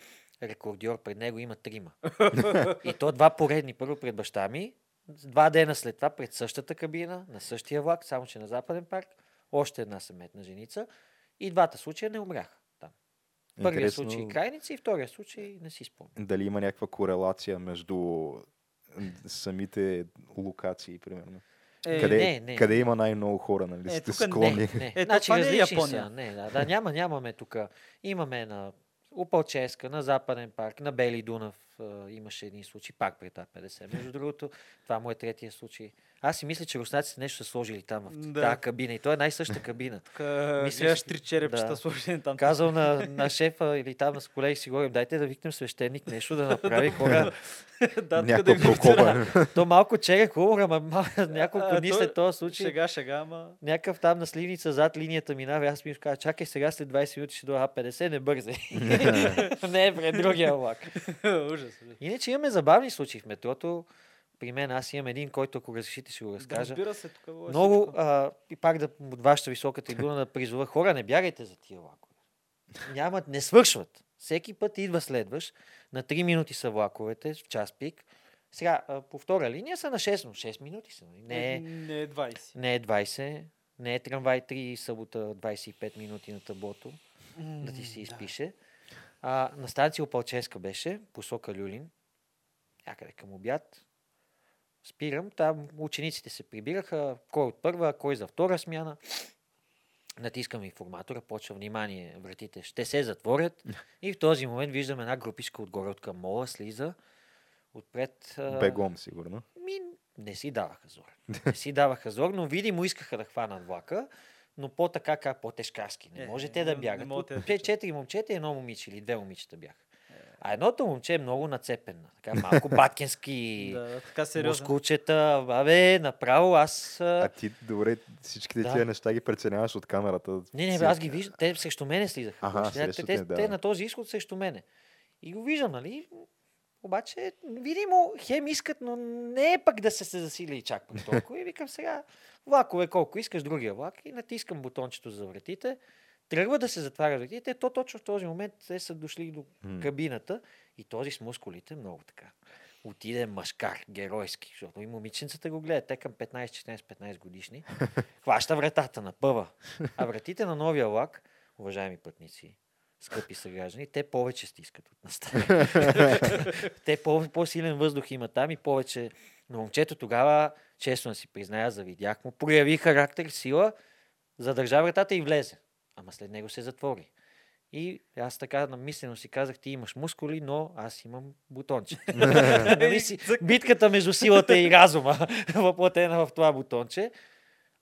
рекордьор, пред него има трима. [LAUGHS] И то два поредни. Първо пред баща ми, два дена след това пред същата кабина, на същия влак, само че на Западен парк, още една се метна женица. И двата случая не умряха Интересно случай крайници и втория случай не си спомням. дали има някаква корелация между самите локации, примерно. Е, къде, не, не. къде има най-много хора, нали? Е, сте тук склонни. Не, не. Ето, значи това не е Япония. са. Не, да, да, няма, нямаме тук. Имаме на Опалческа, на Западен парк, на Бели Дунав а, имаше един случай, пак пред А50. Между другото, това му е третия случай. Аз си мисля, че руснаците нещо са сложили там в Да. тази кабина. И то е най-съща кабина. Тук Мислиш- гледаш три черепчета да. сложени там. Казал на, на шефа или там на с колеги си говорим, дайте да викнем свещеник, нещо да направи хора. да, ви прокоба. [LAUGHS] То малко чере хумор, ама мал- няколко дни след този случай. Шега, шега, ама... Някакъв там на сливница зад линията минава. Аз ми казва, чакай сега след 20 минути ще дойда А50, не бързай. [LAUGHS] [LAUGHS] не е пред другия влак. Ужас. Ужас. Иначе имаме забавни случаи в метрото. При мен аз имам един, който ако разрешите ще го Да, разкажа. разбира се, тук е Много, всичко. а, и пак да от вашата висока трибуна да призова хора, не бягайте за тия влакове. Нямат, не свършват. Всеки път идва следващ. На 3 минути са влаковете, в час пик. Сега, по втора линия са на 6, но 6 минути са. нали? Не е, не е 20. не е 20, не е трамвай 3 събота 25 минути на таблото, да ти се изпише. А, на станция Опалческа беше, посока Люлин, някъде към обяд. Спирам, там учениците се прибираха, кой от първа, кой за втора смяна. Натискам информатора, почва внимание, вратите ще се затворят [LAUGHS] и в този момент виждам една групичка отгоре от към мола, слиза отпред. Бегом, сигурно. ми, не си даваха зор. Не си даваха зор, но видимо искаха да хванат влака, но по-така как по-тежкарски. Не Е, може те да не- не бягат. те четири момчета и едно момиче или две момичета бяха. А едното момче е много нацепено. Така малко [LAUGHS] баткински Да, така сериозно. мускулчета. Абе, направо аз... А ти, добре, всичките Да. тия неща ги преценяваш от камерата. Не, не, бе, аз ги виждам. Те срещу мене слизаха. Аха, срещу те, те, да. те на този изход срещу мене. И го виждам, нали? Обаче, видимо, хем искат, но не е пък да се, се засили чак пък толкова. И викам сега, влакове колко искаш, другия влак. И натискам бутончето за вратите. тръгва да се затваря вратите, то точно в този момент те са дошли до кабината и този с мускулите много така. Отиде мъжкар, геройски, защото и момиченцата го гледат. Те към 15-14-15 годишни. [LAUGHS] Хваща вратата на пъва. А вратите на новия лак, уважаеми пътници, скъпи съграждани, те повече стискат от настане. [LAUGHS] те по- по-силен въздух има там и повече. Но момчето тогава, честно си призная, завидях му, прояви характер, сила, задържа вратата и влезе. Ама след него се затвори. И аз така намислено си казах, ти имаш мускули, но аз имам бутонче. [LAUGHS] Нали битката между силата и разума, [LAUGHS] въплатена в това бутонче.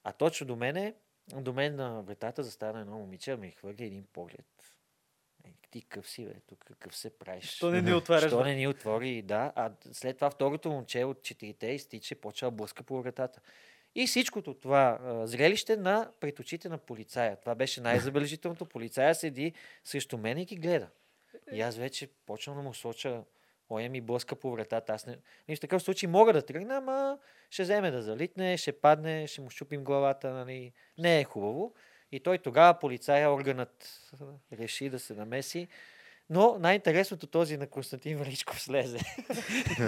А точно до мене, до мен на вратата застана едно момиче, а ми хвърли един поглед. Ти къв си, бе, тук какъв се правиш? Що не ни отваряш? Що не ни отвори, да. А след това второто момче от четирите изтича и почва блъска по вратата. И всичкото това а, зрелище на пред очите на полицая. Това беше най-забележителното. Полицая седи срещу мен и ги гледа. И аз вече почвам да му соча Оя ми блъска по вратата. Аз не... И в такъв случай мога да тръгна, ама ще вземе да залитне, ще падне, ще му щупим главата. Нали. Не е хубаво. И той тогава, полицая, органът реши да се намеси. Но най-интересното този на Константин Величков слезе. [LAUGHS]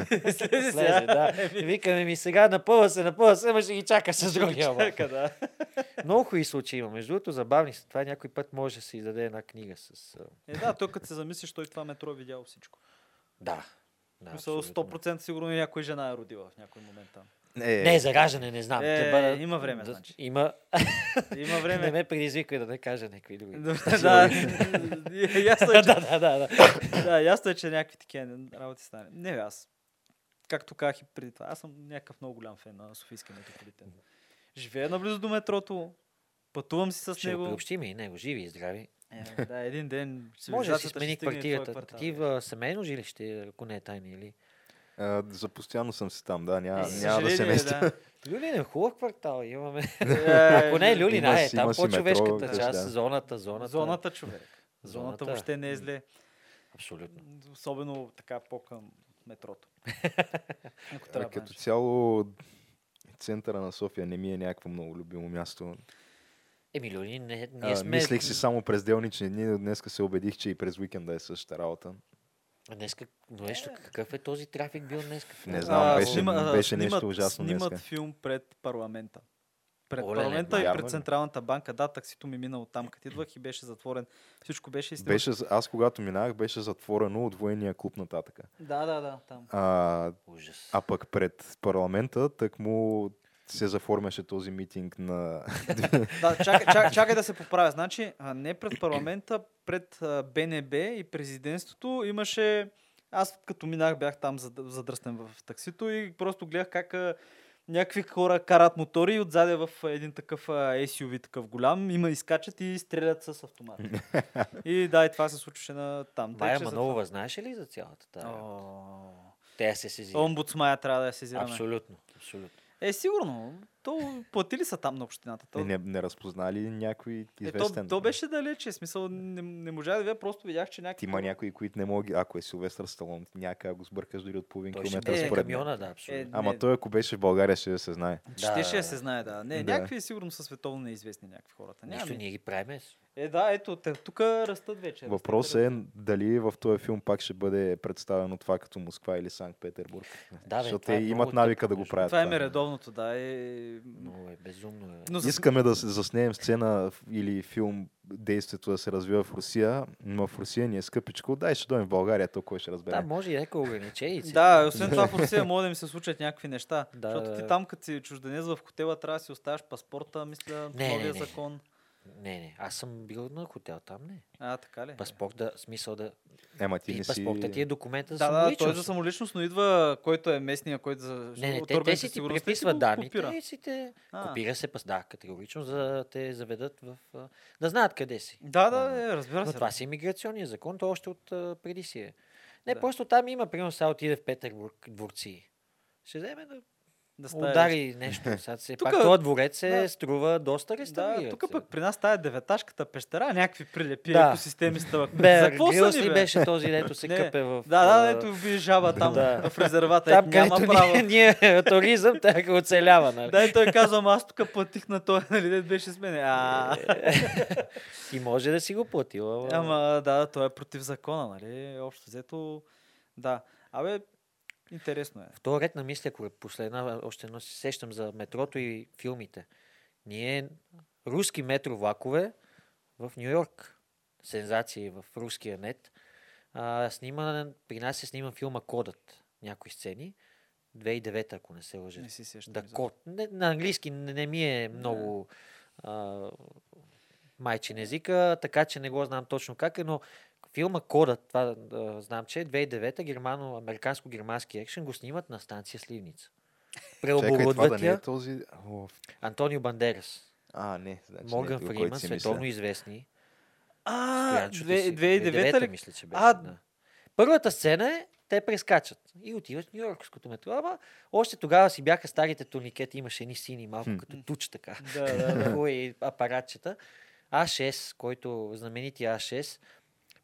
Слезе слезе, да. И Викаме ми сега, напъва се, напъва се, ама ще ги чака с другия. Чака, да. Много хубави случаи има. Между другото, забавни са. Това някой път може да се издаде една книга с... Е, да, той като се замислиш, той това метро е видял всичко. Да. да Мисъл, абсолютно. 100% сигурно някой жена е родила в някой момент там. Е, Не, за раждане не знам. Е, Те бъдат- има време, да, значи. Има... [LAUGHS] Има Не време. ме предизвикай да не кажа някакви други. да, [LAUGHS] ясно е, че, [LAUGHS] да, да, да, да. да, ясно е, че някакви такива работи стане. Не, аз, както казах и преди това, аз съм някакъв много голям фен на Софийския метрополитен. Живея наблизо до метрото, пътувам си с Ще го него. приобщим и него, живи и здрави. Е, да, един ден Може да си ще смени квартирата. Такива семейно жилище, ако не е тайна или... а, за постоянно съм си там, да, няма, няма да се местя. да. [LAUGHS] Люлин е хубав квартал, имаме. [LAUGHS] Ако не е Люлин, а е там по-човешката част, да. зоната, зоната. Зоната, човек. Зоната Зоната. въобще не е зле. Абсолютно. Особено така по-към метрото. [LAUGHS] Ако А, трябва. Като значи. цяло центъра на София не ми е някакво много любимо място. Еми, Люлин, не, ние А, сме... Мислех си само през делнични дни, но днеска се убедих, че и през уикенда е същата работа. Днес, как... но нещо, какъв е този трафик бил днес? Не знам, беше- а, беше нещо снимат, ужасно Снимат днеска. филм пред парламента. Пред Оле, парламента и вярно пред? Централната банка. Да, таксито ми мина от там, като идвах и беше затворен. Всичко беше изтеглено. Беше, аз когато минах, беше затворено от военния клуб нататък. Да, да, да, там. А, Ужас. а пък пред парламента, так му се заформяше този митинг на... [LAUGHS] Да, чакай, чакай, чакай да се поправя. Значи, не пред парламента, пред БНБ и президентството имаше... Аз като минах бях там зад- задръстен в таксито и просто гледах как някакви хора карат мотори и отзаде в един такъв SUV, такъв голям, има изкачат и стрелят с автомат. [LAUGHS] и да, и това се случваше на там. Майя затова- знаеш ли за цялата тази? Те се сезира. Омбудсмая трябва да я сезираме. Абсолютно, абсолютно. Е, сигурно. То платили са там на общината. То, не, не разпознали някой Е, то, известен. то беше далече. Смисъл, не, не можа да видя, просто видях, че Ти някакви... има някои, които не могат... Ако е Силвестър Сталон, някак го сбъркаш дори от половин Той ще километър бъде според камиона, да, абсолютно. Ама не. той, ако беше в България, ще да се знае. Ще Да, ще да, се знае, да. Не, Да. някакви сигурно са световно неизвестни някакви хората. Нищо Няма. ние ги правим. Е, да, ето, тук растат вече. растат. е дали в този филм пак ще бъде представено това като Москва или Санкт-Петербург. Да, бе, Защото това те е имат навика тъпо, да го правят. Това им е редовното, да. Е... Много е безумно. Е. Но. Искаме да се заснеем сцена или филм, действието да се развива в Русия, но в Русия ни е скъпичко. Дай ще дойдем в България, то кой ще разбере. Да, може и някои ограничения. Да, освен това в Русия може да ми се случат някакви неща. Да, защото ти там, като си чужденец в хотела, трябва да си оставяш паспорта, мисля, Не, новия не, не. закон. Не, не, аз съм бил на хотел там, не. А, така ли? Паспорт да, смисъл да... Ема ти не си... паспорта ти е документа за Да, да, той е самоличност. за самоличност, но идва който е местния, който за Не, не, те, те си ти преписват данните и си те... А. Копира се, пас, да, категорично, за да те заведат в... Да знаят къде си. Да, Да. е, разбира Но се. това си иммиграционния закон, то още от преди си е. Не, Да. просто там има, примерно, сега отиде в Петербург дворци. Ще вземе да да стане удари нещо. Сега все Тука- [LAUGHS] пак този дворец се да. струва доста Да, реставрират. тук пък при нас тая деветашката пещера, някакви прилепи Да. екосистеми стават. [LAUGHS] Бе, За какво са ни, бе? беше този, дето се [LAUGHS] къпе в... Да, да, ето ви жаба там Да. в резервата. Там, няма право. ние, ние туризъм, тя го оцелява, нали? Да, и той казва, аз тук платих на той, нали, дед беше с мен. А, И може да си го платил. Ама... ама да, той е против закона, нали? Общо взето, да. Абе, интересно е. В този ред на мисля, ако е последна, още едно се сещам за метрото и филмите. Ние руски метро влакове в Нью Йорк. Сензации в руския нет. А, снима, при нас се снима филма Кодът. Някои сцени. 2009, ако не се лъжа. Не си сещам. Да, код. Не, на английски не, не ми е много а, майчин езика, така че не го знам точно как е, но филма Кодът, това а, знам, че е 2009 германо-американско-германски екшен го снимат на станция Сливница. [LAUGHS] Преоборудват да не е този... Антонио Бандерас, а, не. Значи не е Морган който Фриман, си световно мисля. известни. А, Стоян Чудеси. 2009 ли? мисля, че беше. А, да. Първата сцена е, те прескачат и отиват в Нью-Йоркското метро. Ама още тогава си бяха старите турникети, имаше едни сини, малко Хм. като туч така. Да, да, да. [LAUGHS] Хубави апаратчета. А6, който знаменития А6,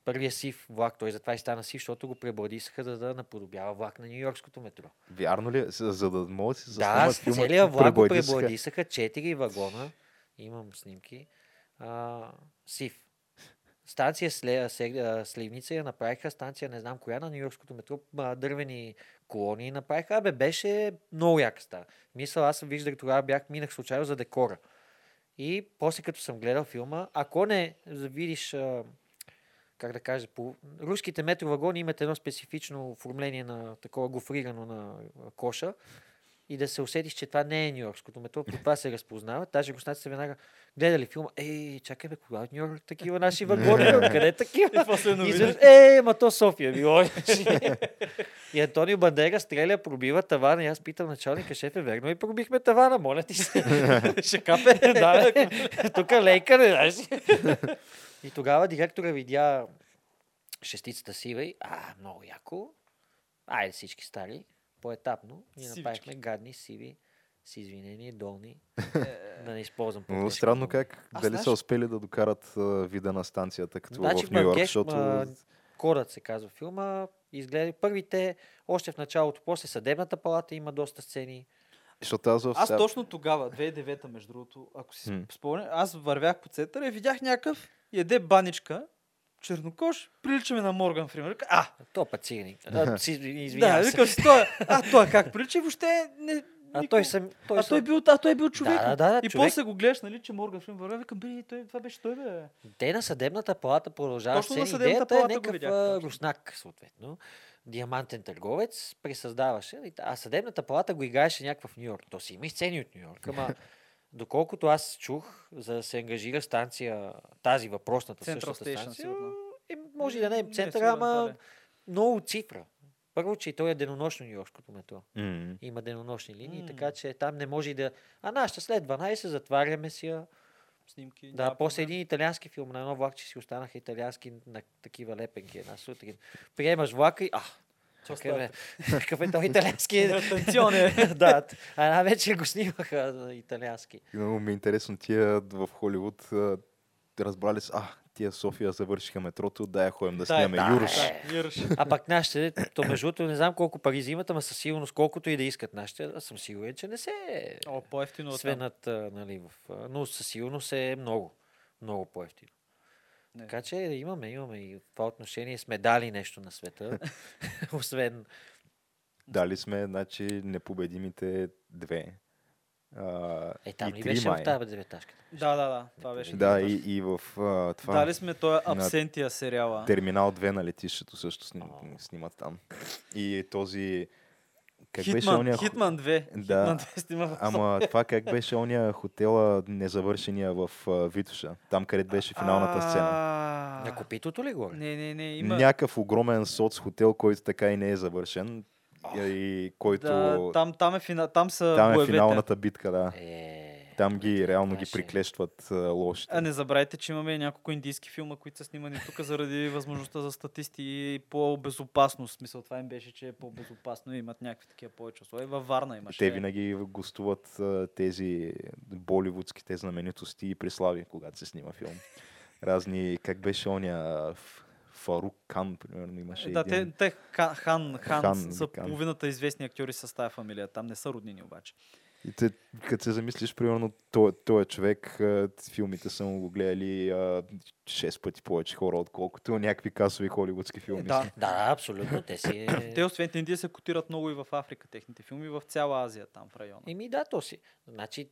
първия сив влак, той затова и стана сив, защото го пребладисаха да, да наподобява влак на Нью-Йоркското метро. Вярно ли? е? За, за да могат да си Да, с целият влак го пребладисаха. четири вагона, имам снимки, а, сив. Станция Сливница я направиха, станция не знам коя на Нью-Йоркското метро, дървени колонии направиха. Абе, беше много яка стара. Мисля, аз виждах тогава, бях, минах случайно за декора. И после като съм гледал филма, ако не видиш, как да кажа, по руските метровагони имат едно специфично оформление на такова гофрирано на коша и да се усетиш, че това не е Нью-Йоркското метро, по това се разпознава. Даже руснаците веднага гледали филма, ей, чакай бе, кога е в Нью-Йорк такива наши вагони, къде такива? И после И новини. изведнъж, е, ма то София било. и Антонио Бандера стреля, пробива тавана и аз питам началника, шеф е верно и пробихме тавана, моля ти се. [LAUGHS] Ще капе. да, тук лейка не знаеш. И тогава директора видя шестицата сива и, а, много яко. Айде всички стари, по-етапно. И Сивички. направихме гадни, сиви, с извинение, долни. [LAUGHS] Да не използвам Много по-тежки странно как Аз дали знаеш- са успели да докарат а, вида на станцията като Значи в Нью Йорк, защото... а, Кодът се казва филма. Изгледа първите, още в началото, после съдебната палата има доста сцени. Защото аз в Аз точно тогава, 2009 между другото, ако си М. спомня, аз вървях по центъра и видях някакъв яде баничка, чернокош, прилича ми на Морган Фриман. Вика, А, То път [LAUGHS] си, да, извинявам се. викам си, той, а, той как прилича и въобще не... А той съм... Той а, той съм... бил, а той бил човек. Да, да, да, и човек. после го гледаш, нали, че Морган Фриман вървя, викам, бе, той, това беше той, бе. Те на съдебната палата продължават Точно на съдебната е палата го някакъв видях, руснак, съответно. Диамантен търговец, пресъздаваше. и та- А съдебната палата го играеше някакъв в Нью Йорк. То си има и сцени от Нью Йорк, ама [LAUGHS] доколкото аз чух, за да се ангажира станция, тази въпросната Central същата Station, станция, сигурно. е, може и да не е центъра, ама много цифра. Първо, че и той е денонощно Нью-Йоркското метро. М. Има денонощни линии, М. така че там не може и да... А нашата след 12 затваряме си я. Снимки. Да, няма после един италиански филм на едно влакче си останаха италиански на такива лепенки една сутрин. Приемаш влака и... А, бе, [LAUGHS] какъв е той италиански? Атенционе. [LAUGHS] да, а една вечер го снимаха на италиански. Много ми е интересно тия в Холивуд разбрали са, а, тия София завършиха метрото, дай ходим да снимаме да, Юруш. е. Да, Юруш. А пак нашите, то между другото не знам колко пари взимат, ама със сигурност колкото и да искат нашите, аз съм сигурен, че не се О, по-ефтино свенат, а, нали, в, но със сигурност е много, много по-ефтино. Не. Така че имаме, имаме и в това отношение сме дали нещо на света, [LAUGHS] освен Дали сме, значи, непобедимите две. А, Е, там и ли беше в май. тази деветашката? Да, да, да. Това беше. Да, и, и в а, това Дали сме този на абсентия сериала. Терминал 2 на летището също сним, О. снимат там. И този... Как беше Хитман, ония... хо- Хитман 2. Да. Хитман 2 снима в Ама това как беше ония хотела незавършения в а, Витуша, там където беше финалната сцена. На копитото ли горе? Не, не, не. Има... Някакъв огромен соц хотел, който така и не е завършен. И който... Да, там, там, е фина... там са там е финалната битка, да. Е, Там ги реално ги Наше. приклещват а, лошите. А не забравяйте, че имаме няколко индийски филма, които са снимани тук заради възможността за статисти и по-безопасност. В Смисъл, това им беше, че е по-безопасно и имат някакви такива повече условия. Във Варна имаше. Те винаги гостуват тези боливудските знаменитости и прислави, когато се снима филм. Разни, как беше оня Ф- Фарук Кан, примерно, имаше Да, един. те, те хан, хан, хан, Хан, са Хан. половината известни актьори с тази фамилия. Там не са роднини обаче. И те, като се замислиш, примерно, той, той човек, а, филмите са му го гледали а, 6 пъти повече хора, отколкото някакви касови холивудски филми. да. са. [LAUGHS] Да, абсолютно. Те си... [COUGHS] Те, освен Индия, се котират много и в Африка, техните филми, в цяла Азия, там в района. Еми да, то си. Значи,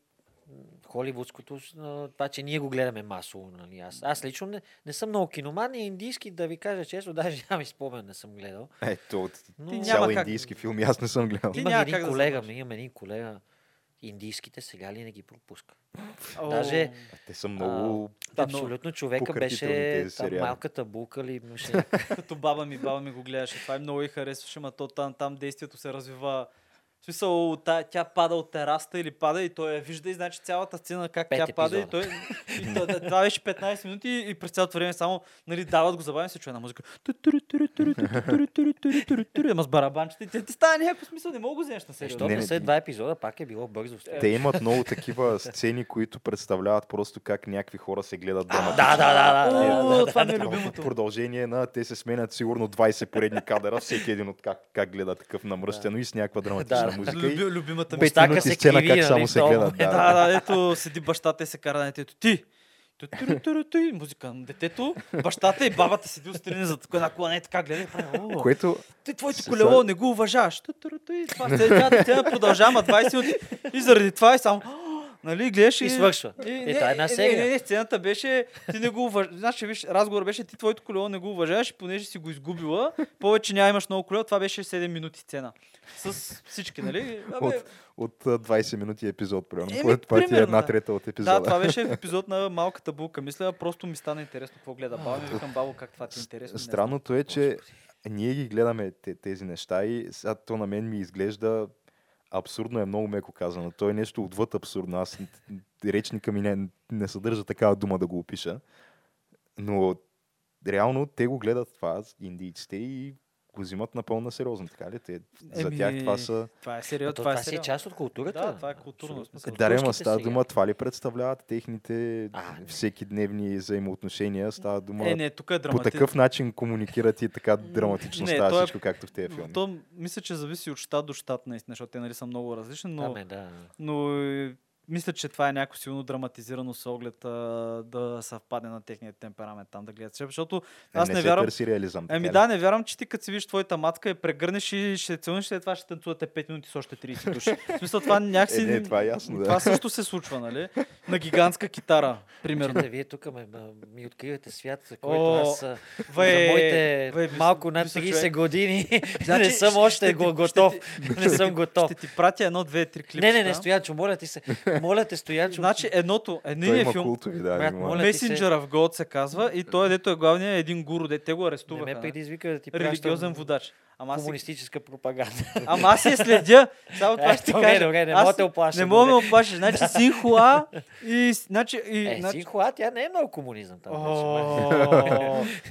холивудското, а, това, че ние го гледаме масово. Нали? Аз, аз лично не, не съм много киноман и индийски, да ви кажа честно, [LAUGHS] даже нямам и спомен, не съм гледал. Ето, от Но цял няма как- индийски филм, аз не съм гледал. Имам няма един да колега, забравиш. имам един колега, индийските сериали не ги пропуска. О, даже- Те са много... Да, Абсолютно човека беше там малката булка ли [LAUGHS] като баба ми, баба ми го гледаше. Това и много и харесваше, ма то там, там действието се развива. В смисъл, та, тя пада от тераста или пада и той я вижда и значи цялата сцена как Пет тя пада и епизода. той... [LAUGHS] И то, това беше 15 минути и през цялото време само нали, дават го забавя и се чуе една музика. Ама с барабанчета и ти, ти става някакъв смисъл, не мога да го вземеш на сериозно. Защото след два епизода пак е било бързо. Те имат много такива сцени, които представляват просто как някакви хора се гледат драматично. Да, да, да, това ми е любимото. продължение на те се сменят сигурно 20 поредни кадъра, всеки един от как, как гледа такъв намръщено и с някаква драматична. Музика. Люби, любимата ми пет минути се сцена криви, как нали, само в се гледат. момент. Да, Да, да. ето седи бащата и се кара на детето. Ти! Музика на детето, бащата и бабата седи отстрани за една кола, не така гледа и прави. «О, Което Ти твоето колело не го уважаваш. Това се тя, продължава ма 20 минути. И заради това и само Нали, гледаш И свършва. И, Е, това е една не, серия. Не, не, сцената беше, ти не го уважаваш. Значи, виж, разговор беше, ти твоето колело не го уважаваш, и понеже си го изгубила, повече няма имаш много колело, това беше 7 минути сцена. С всички, нали? Абе, от, от а, 20 минути епизод, примерно. Еми, това ти е една да. трета от епизода. да, това беше [LAUGHS] епизод на малката булка. Мисля, просто ми стана интересно какво гледа баба. ми. Викам, бабо, как това ти е интересно. Не. Странното е, че ние ги гледаме те, тези неща и сега то на мен ми изглежда абсурдно е много меко казано. То е нещо отвъд абсурдно. Аз речника ми не, не съдържа такава дума да го опиша. Но реално те го гледат това, индийците, и го взимат напълно сериозно, така ли? Те, за Еми, тях това са... Това е сериозно. то Това, Това е си е част от културата. Да, това е културно. Да, ма Турските става сега. дума, това ли представляват техните А, не. всеки дневни взаимоотношения? Става дума Е, не, тук е по драматично. такъв начин комуникират и така драматично Не, става е- всичко, както в тези филми. То, мисля, че зависи от щат до щат, наистина, защото те нали, са много различни, но, Да, ме, да. но мисля, че това е някакво силно драматизирано с оглед а, да съвпадне на техния темперамент там да гледат. Защото аз не, не се вярвам. търси реализъм. Еми да, не вярвам, че ти като си видиш твоята матка я прегърнеш и ще целунеш, след това ще танцувате 5 минути с още 30 души. [LAUGHS] В смисъл това някакси... Е, не, това е ясно, да. Това също се случва, нали? На гигантска китара, примерно. Чакай, вие тук ме, ми откривате свят, за който О, аз Ве, за моите ве, малко над висок 30 човек. години [LAUGHS] Значи, не съм ще- още ще готов. ще Не съм готов. Ще ти пратя едно, две, три клипа. Не, не, не, Стоянчо, моля ти се. [LAUGHS] Моля те, Стоянчо. Значи едното, единият филм, култови, да. Брат, има. моля ти се. Of God се казва и той, дето е главният, е един гуру, де те го не арестуваха. ме не? предизвика да ти Религиозен водач. Ама аз, си, комунистическа пропаганда. ама аз я следя. Само това Е, ще ти добре, кажа. добре, не мога да те оплаша, Не мога да ме оплашиш. Значи Синхуа и... Значи, и Е, значи, Синхуа, тя не е много комунизъм там.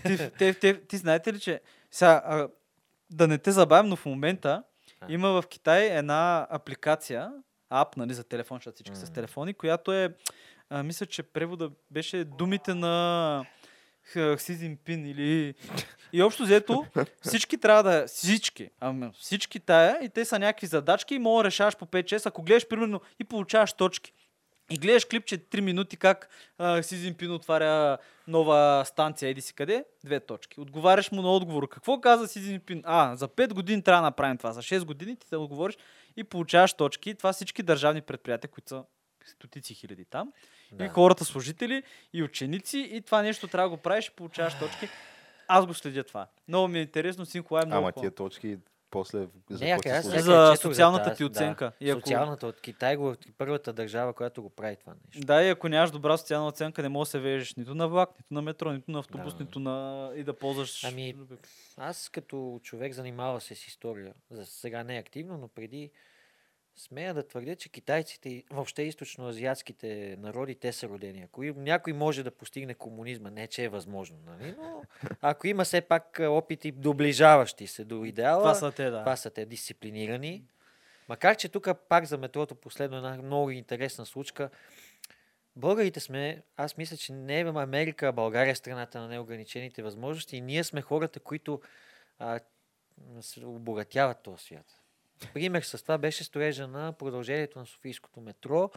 ти, те, те, ти знаете ли, че сега, а, да не те забавям, но в момента има в Китай една апликация, ап, нали, за телефон, защото всички са с телефони, която е, а, мисля, че превода беше думите на Си Цзинпин или... И общо взето всички трябва да... Всички, ама всички тая и те са някакви задачки и мога да решаваш по 5-6. Ако гледаш примерно и получаваш точки, и гледаш клипче 3 минути как а, Си отваря нова станция, еди си къде, две точки. Отговаряш му на отговор. Какво каза Си Цзинпин? А, за 5 години трябва да направим това. За 6 години ти да отговориш и получаваш точки. Това всички държавни предприятия, които са стотици хиляди там. Да. И хората служители, и ученици. И това нещо трябва да го правиш и получаваш точки. Аз го следя това. Много ми е интересно. Синхуа е много Ама тия точки после за Не, какво аз се? За социалната тази, ти оценка. Да. И ако- Социалната от Китай го е първата държава, която го прави това нещо. Да, и ако нямаш добра социална оценка, не можеш да се вежеш нито на влак, нито на метро, нито на автобус, Да. нито на... и да ползваш... Ами, Аз като човек занимава се с история, за сега не е активно, но преди смея да твърдя, че китайците и въобще източноазиатските народи, те са родени. Ако някой може да постигне комунизма, не че е възможно, нали? но [LAUGHS] ако има все пак опити доближаващи се до идеала, Това са те, да. това са те дисциплинирани. Макар, че тук пак за метрото последно една много интересна случка. Българите сме, аз мисля, че не е Америка, а България е страната на неограничените възможности и ние сме хората, които а, с- обогатяват този свят. Пример с това беше строежа на продължението на Софийското метро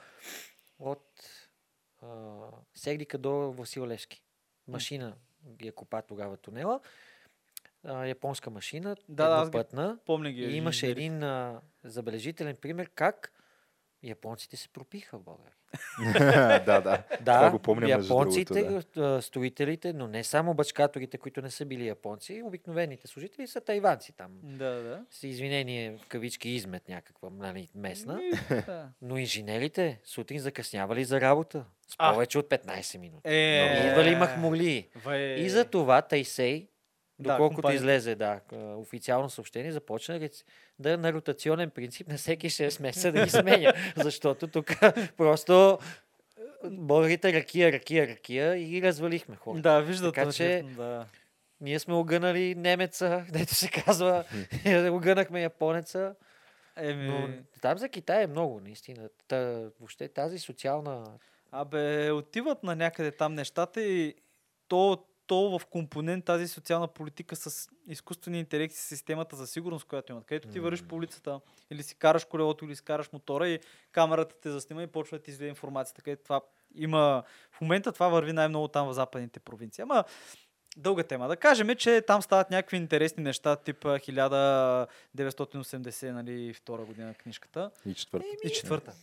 от а, Сегдика до Васил Левски. Машина ги е копа тогава тунела. А, японска машина, Да, да, еднопътна. Помня ги. И имаше един а, забележителен пример как японците се пропиха в България. [LAUGHS] да, да. Да, Това го помня, между японците, другото, а, строителите, но не само бачкаторите, които не са били японци, обикновените служители са тайванци там. Да, да. С извинение, в кавички, измет някаква, нали, местна. Да. Но инженерите сутрин закъснявали за работа. С А. повече от 15 минути. Е, Идвали махмули. Ве. И за това Тайсей, Да, доколкото компанията. излезе да, официално съобщение, започна да на ротационен принцип на всеки 6 месеца да ги сменя. [LAUGHS] Защото тук просто българите ракия, ракия, ракия и ги развалихме хората. Да, виждат. Така че- да. Ние сме огънали немеца, [LAUGHS] дето се казва, [LAUGHS] огънахме японеца. Еми, Но там за Китай е много, наистина. Та, въобще тази социална... Абе, отиват на някъде там нещата и то, то в компонент тази социална политика с изкуствени интелекти, с системата за сигурност, която имат. Където ти вървиш по улицата или си караш колелото, или си караш мотора и камерата те заснима и почва да ти изведе информацията. Където това има... В момента това върви най-много там в западните провинции. Ама дълга тема. Да кажем, че там стават някакви интересни неща, тип а, 1980, нали, втора година книжката. И четвърта. И четвърта.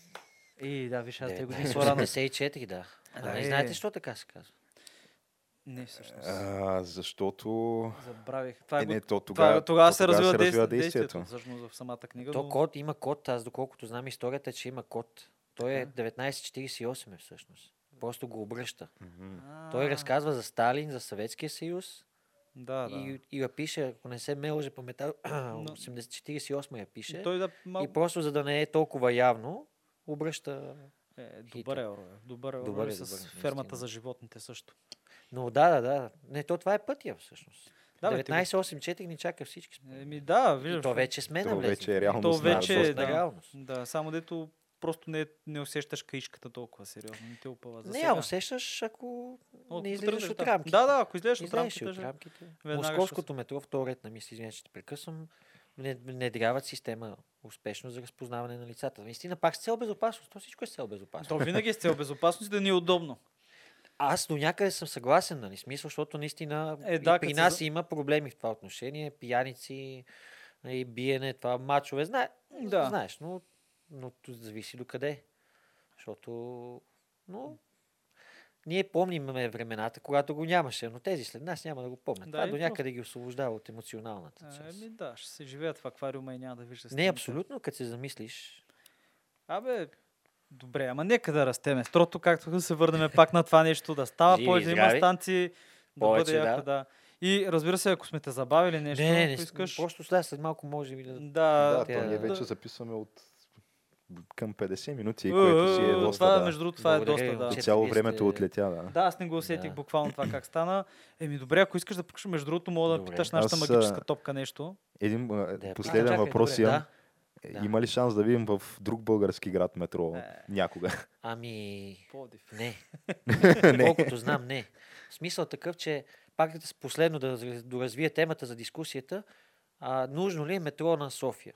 И да, виж, аз две години 1984, по-рано. 84, да. А, Да, не е. знаете, защо така се казва? Не, всъщност. А, защото... Забравих. Това е, Е, не, то това, тогава, тогава то се развива, се развива действието, действието. Всъщност в самата книга. То но... код, има код, аз доколкото знам историята, е, че има код. Той е Така. 1948 е всъщност. Просто го обръща. Той разказва за Сталин, за Съветския съюз Да, да. и, и я пише, ако не се ме лъже памета, Но- 80-48 я пише. И той да мал... И просто за да не е толкова явно, обръща. е, добър. Е. Добър евро. Добър Добър е, с добър, фермата наистина. за животните също. Но да, да, да. Не, то това е пътя всъщност. Да, бе, ти го- 1984 ни чака всички. Еми да, И виждаш. то вече сме То навлезли. вече е реалност. То на вече е, да. реалност. Да, само дето просто не, не усещаш каишката толкова сериозно. Не те опава за Не, сега. усещаш, ако От- не тръгнеш, от да. рамките. Да, да, ако излезеш от Излезеш рамките. от рамките. Московското метро, втори ред на мисли, извиня, че те прекъсвам, не- внедряват система успешно за разпознаване на лицата. Наистина, пак с цел безопасност. То всичко е с цел безопасност. То винаги е с цел [LAUGHS] безопасност и да ни е удобно. Аз до някъде съм съгласен, нали? Смисъл, защото наистина Е, да, при нас за- има проблеми в това отношение. Пияници, и биене, това мачове. Знае, Да. Знаеш, но, но зависи до къде. Защото, но, ние помним времената, когато го нямаше, но тези след нас няма да го помнят. Да, това до някъде ги освобождава от емоционалната част. Еми да, ще се живеят в аквариума и няма да вижда Не, абсолютно, като се замислиш. Абе, добре, ама нека да растеме. Строто, както да се върнем пак на това нещо, да става Живи повече, да има станции, да Повече, бъде яко, да. да. И разбира се, ако сме те забавили нещо, не, не, искаш... просто след, след малко може би да... Да, Да, тя- то ние да. вече записваме от към 50 минути, Е, което си е е, доста, това, да. между другото, това е доста, да. И цяло времето отлетя, да. Да, аз не го усетих Да. буквално това как стана. Еми добре, ако искаш да покажа, между другото, мога да Добре. питаш нашата Аз, магическа топка нещо. Един Да последен въпрос имам. да. Е, Да. Има ли шанс да видим в друг български град метро Е. някога? Ами, Пловдив. не. [LAUGHS] Не. Колкото знам, не. Смисъл такъв, че пак последно да раз- доразвия темата за дискусията, а, нужно ли е метро на София?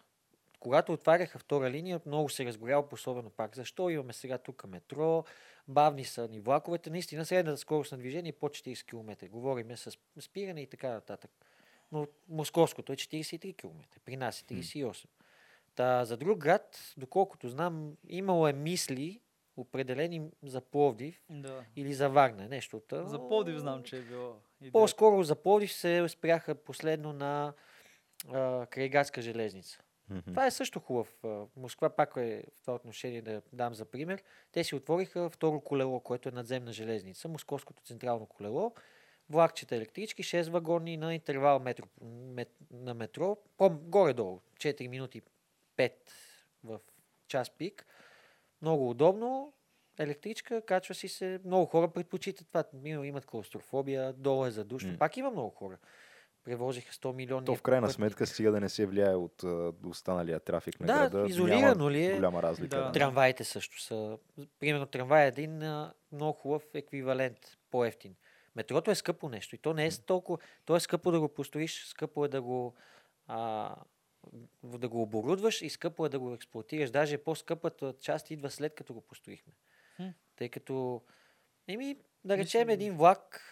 Когато отваряха втора линия, много се разгорял, особено пак. Защо имаме сега тук метро, бавни са ни влаковете, наистина средната скорост на движение е по 40 км. Говориме с спиране и така нататък. Но московското е 43 км, при нас е 38. Та, за друг град, доколкото знам, имало е мисли, определени за Пловдив Да. или за Варна, нещо. Та, За Пловдив знам, че е било. идея. По-скоро за Пловдив се спряха последно на а, Крайградска железница. Мгм. Това е също хубав. Москва пак е в това отношение да дам за пример. Те си отвориха второ колело, което е надземна железница, Московското централно колело. Влакчета електрички, 6 вагони на интервал метро, мет, на метро, по, горе-долу, 4 минути 5 в час пик. Много удобно. Електричка, качва си се. Много хора предпочитат това. Имат клаустрофобия, долу е задушно. М. Пак има много хора. Превозиха 100 милиони. То в крайна сметка стига да не се влияе от а, останалия трафик на Да, града. изолирано няма ли е? Голяма разлика. Да. Трамваите също са. Примерно трамвай е един а, много хубав еквивалент, по-ефтин. Метрото е скъпо нещо и то не е толкова... То е скъпо да го построиш, скъпо е да го, а, да го оборудваш и скъпо е да го експлуатираш. Даже по-скъпата част идва след като го построихме. Хм. Тъй като... Еми, да речем един влак,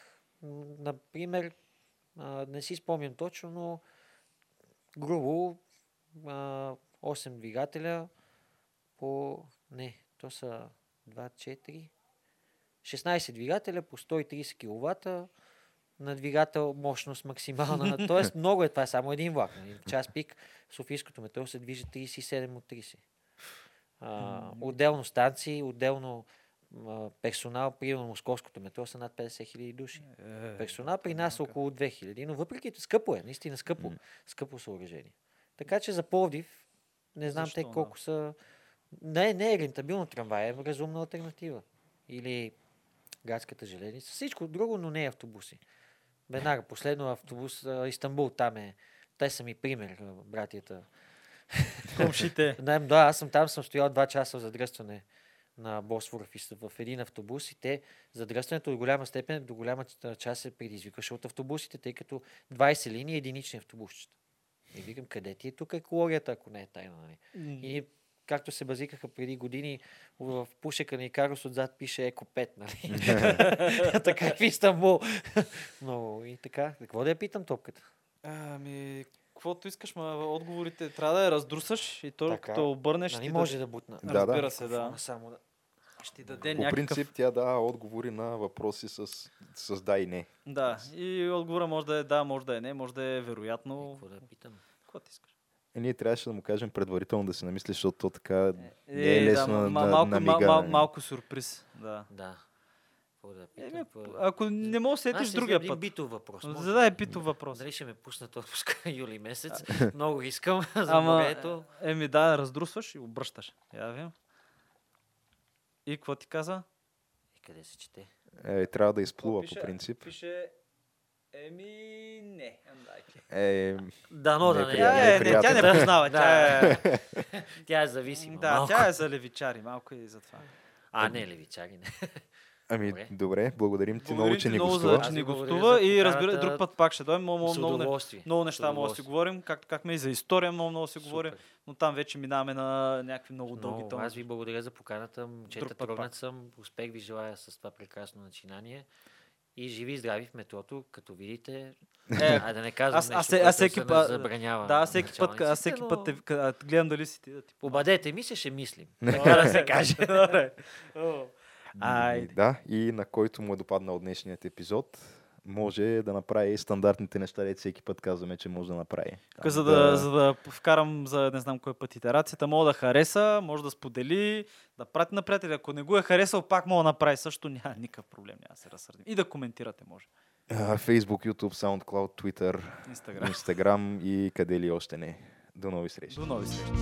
например, а, не си спомням точно, но грубо а, 8 двигателя по... Не, то са 2, 4... 16 двигателя по 130 кВт на двигател мощност максимална. [LAUGHS] Тоест много е това, е само един влак. Нали? В час пик Софийското метро се движи 37 от 30. А, отделно станции, отделно а, персонал, примерно Московското метро са над 50 хиляди души. Е, Персонал при нас е около 2000, но въпреки това скъпо е, наистина скъпо, скъпо съоръжение. Така че за Пловдив, не знам Защо, те да. колко са... Не, не е рентабилно трамвай, е разумна альтернатива. Или градската железница. Всичко друго, но не е автобуси. Веднага, последно автобус, Истанбул, там е. Те са ми пример, а, братята. Комшите. [LAUGHS] Да, аз съм там, съм стоял два часа в задръстване на Босфора в, един автобус и те задръстването до голяма степен, до голяма част се предизвикваше от автобусите, тъй като 20 линии единични автобусчета. И викам, къде ти е тук екологията, ако не е тайна, нали? И както се базикаха преди години, в пушека на Икарус отзад пише Еко 5, нали? [LAUGHS] [LAUGHS] така в Истанбул. [LAUGHS] Много и така. Какво да я питам топката? Ами, каквото искаш, ма отговорите трябва да я раздрусаш и то Така. като обърнеш Нали може да... да бутна? Да, да. Разбира се, да. Само да. Ще ти даде По някакъв... принцип тя дава отговори на въпроси с, с да и не. Да, и отговора може да е да, може да е не, може да е вероятно. Какво да питам? Какво ти искаш? Е, ние трябваше да му кажем предварително да си намислиш, защото то така не Е, е лесно да, да, малко, намига. мал, мал, малко сюрприз. Да. Да. Да питам? Какво да- ако не мога да сетиш ще другия път. битов въпрос. може Задай питов въпрос. Дали ще ме пуснат отпуска [LAUGHS] юли месец? [LAUGHS] Много искам [LAUGHS] за Ама, морето. еми да, раздрусваш и обръщаш. Я видим. И какво ти каза? И къде се чете? Е, трябва да изплува по принцип. Пише, еми не. unlikely. Е, Дано да не. Тя, е, не, тя не познава. Тя е, [LAUGHS] Тя е зависима. да, малко. тя е за левичари, малко и за това. А, не, левичари, не. [LAUGHS] ами, Добре. добре. благодарим ти Благодарим много, че ти ни много гостува. за че ни гостува и разбира, друг път пак ще дойдем. Много, много, много, много неща може да си говорим, както какме и за история много, много си говорим, но там вече минаваме на някакви много дълги Много, тонове. аз ви благодаря за поканата. Път трогнат съм. Успех ви желая с това прекрасно начинание. И живи и здрави в метрото, като видите. Е, а да не казвам аз- нещо, аз аз всеки се път- забранява. Да, аз всеки път, аз всеки но път те а, гледам дали си ти да ти Обадете ми се, ще мислим. [LAUGHS] така да се каже. [LAUGHS] Добре. О. Айде. Да, и на който му е допаднал днешният епизод, може да направи стандартните неща, дето всеки път казваме, че може да направи. Тук, за да, за да вкарам за не знам кой път итерацията, мога да хареса, може да сподели, да прати на приятели. Ако не го е харесал, пак мога да направи също. Няма [LAUGHS] никакъв проблем, няма да се разсърдим. И да коментирате, може. А, Facebook, YouTube, SoundCloud, Twitter, Инстаграм. Instagram и къде ли още не. До нови срещи. До нови срещи.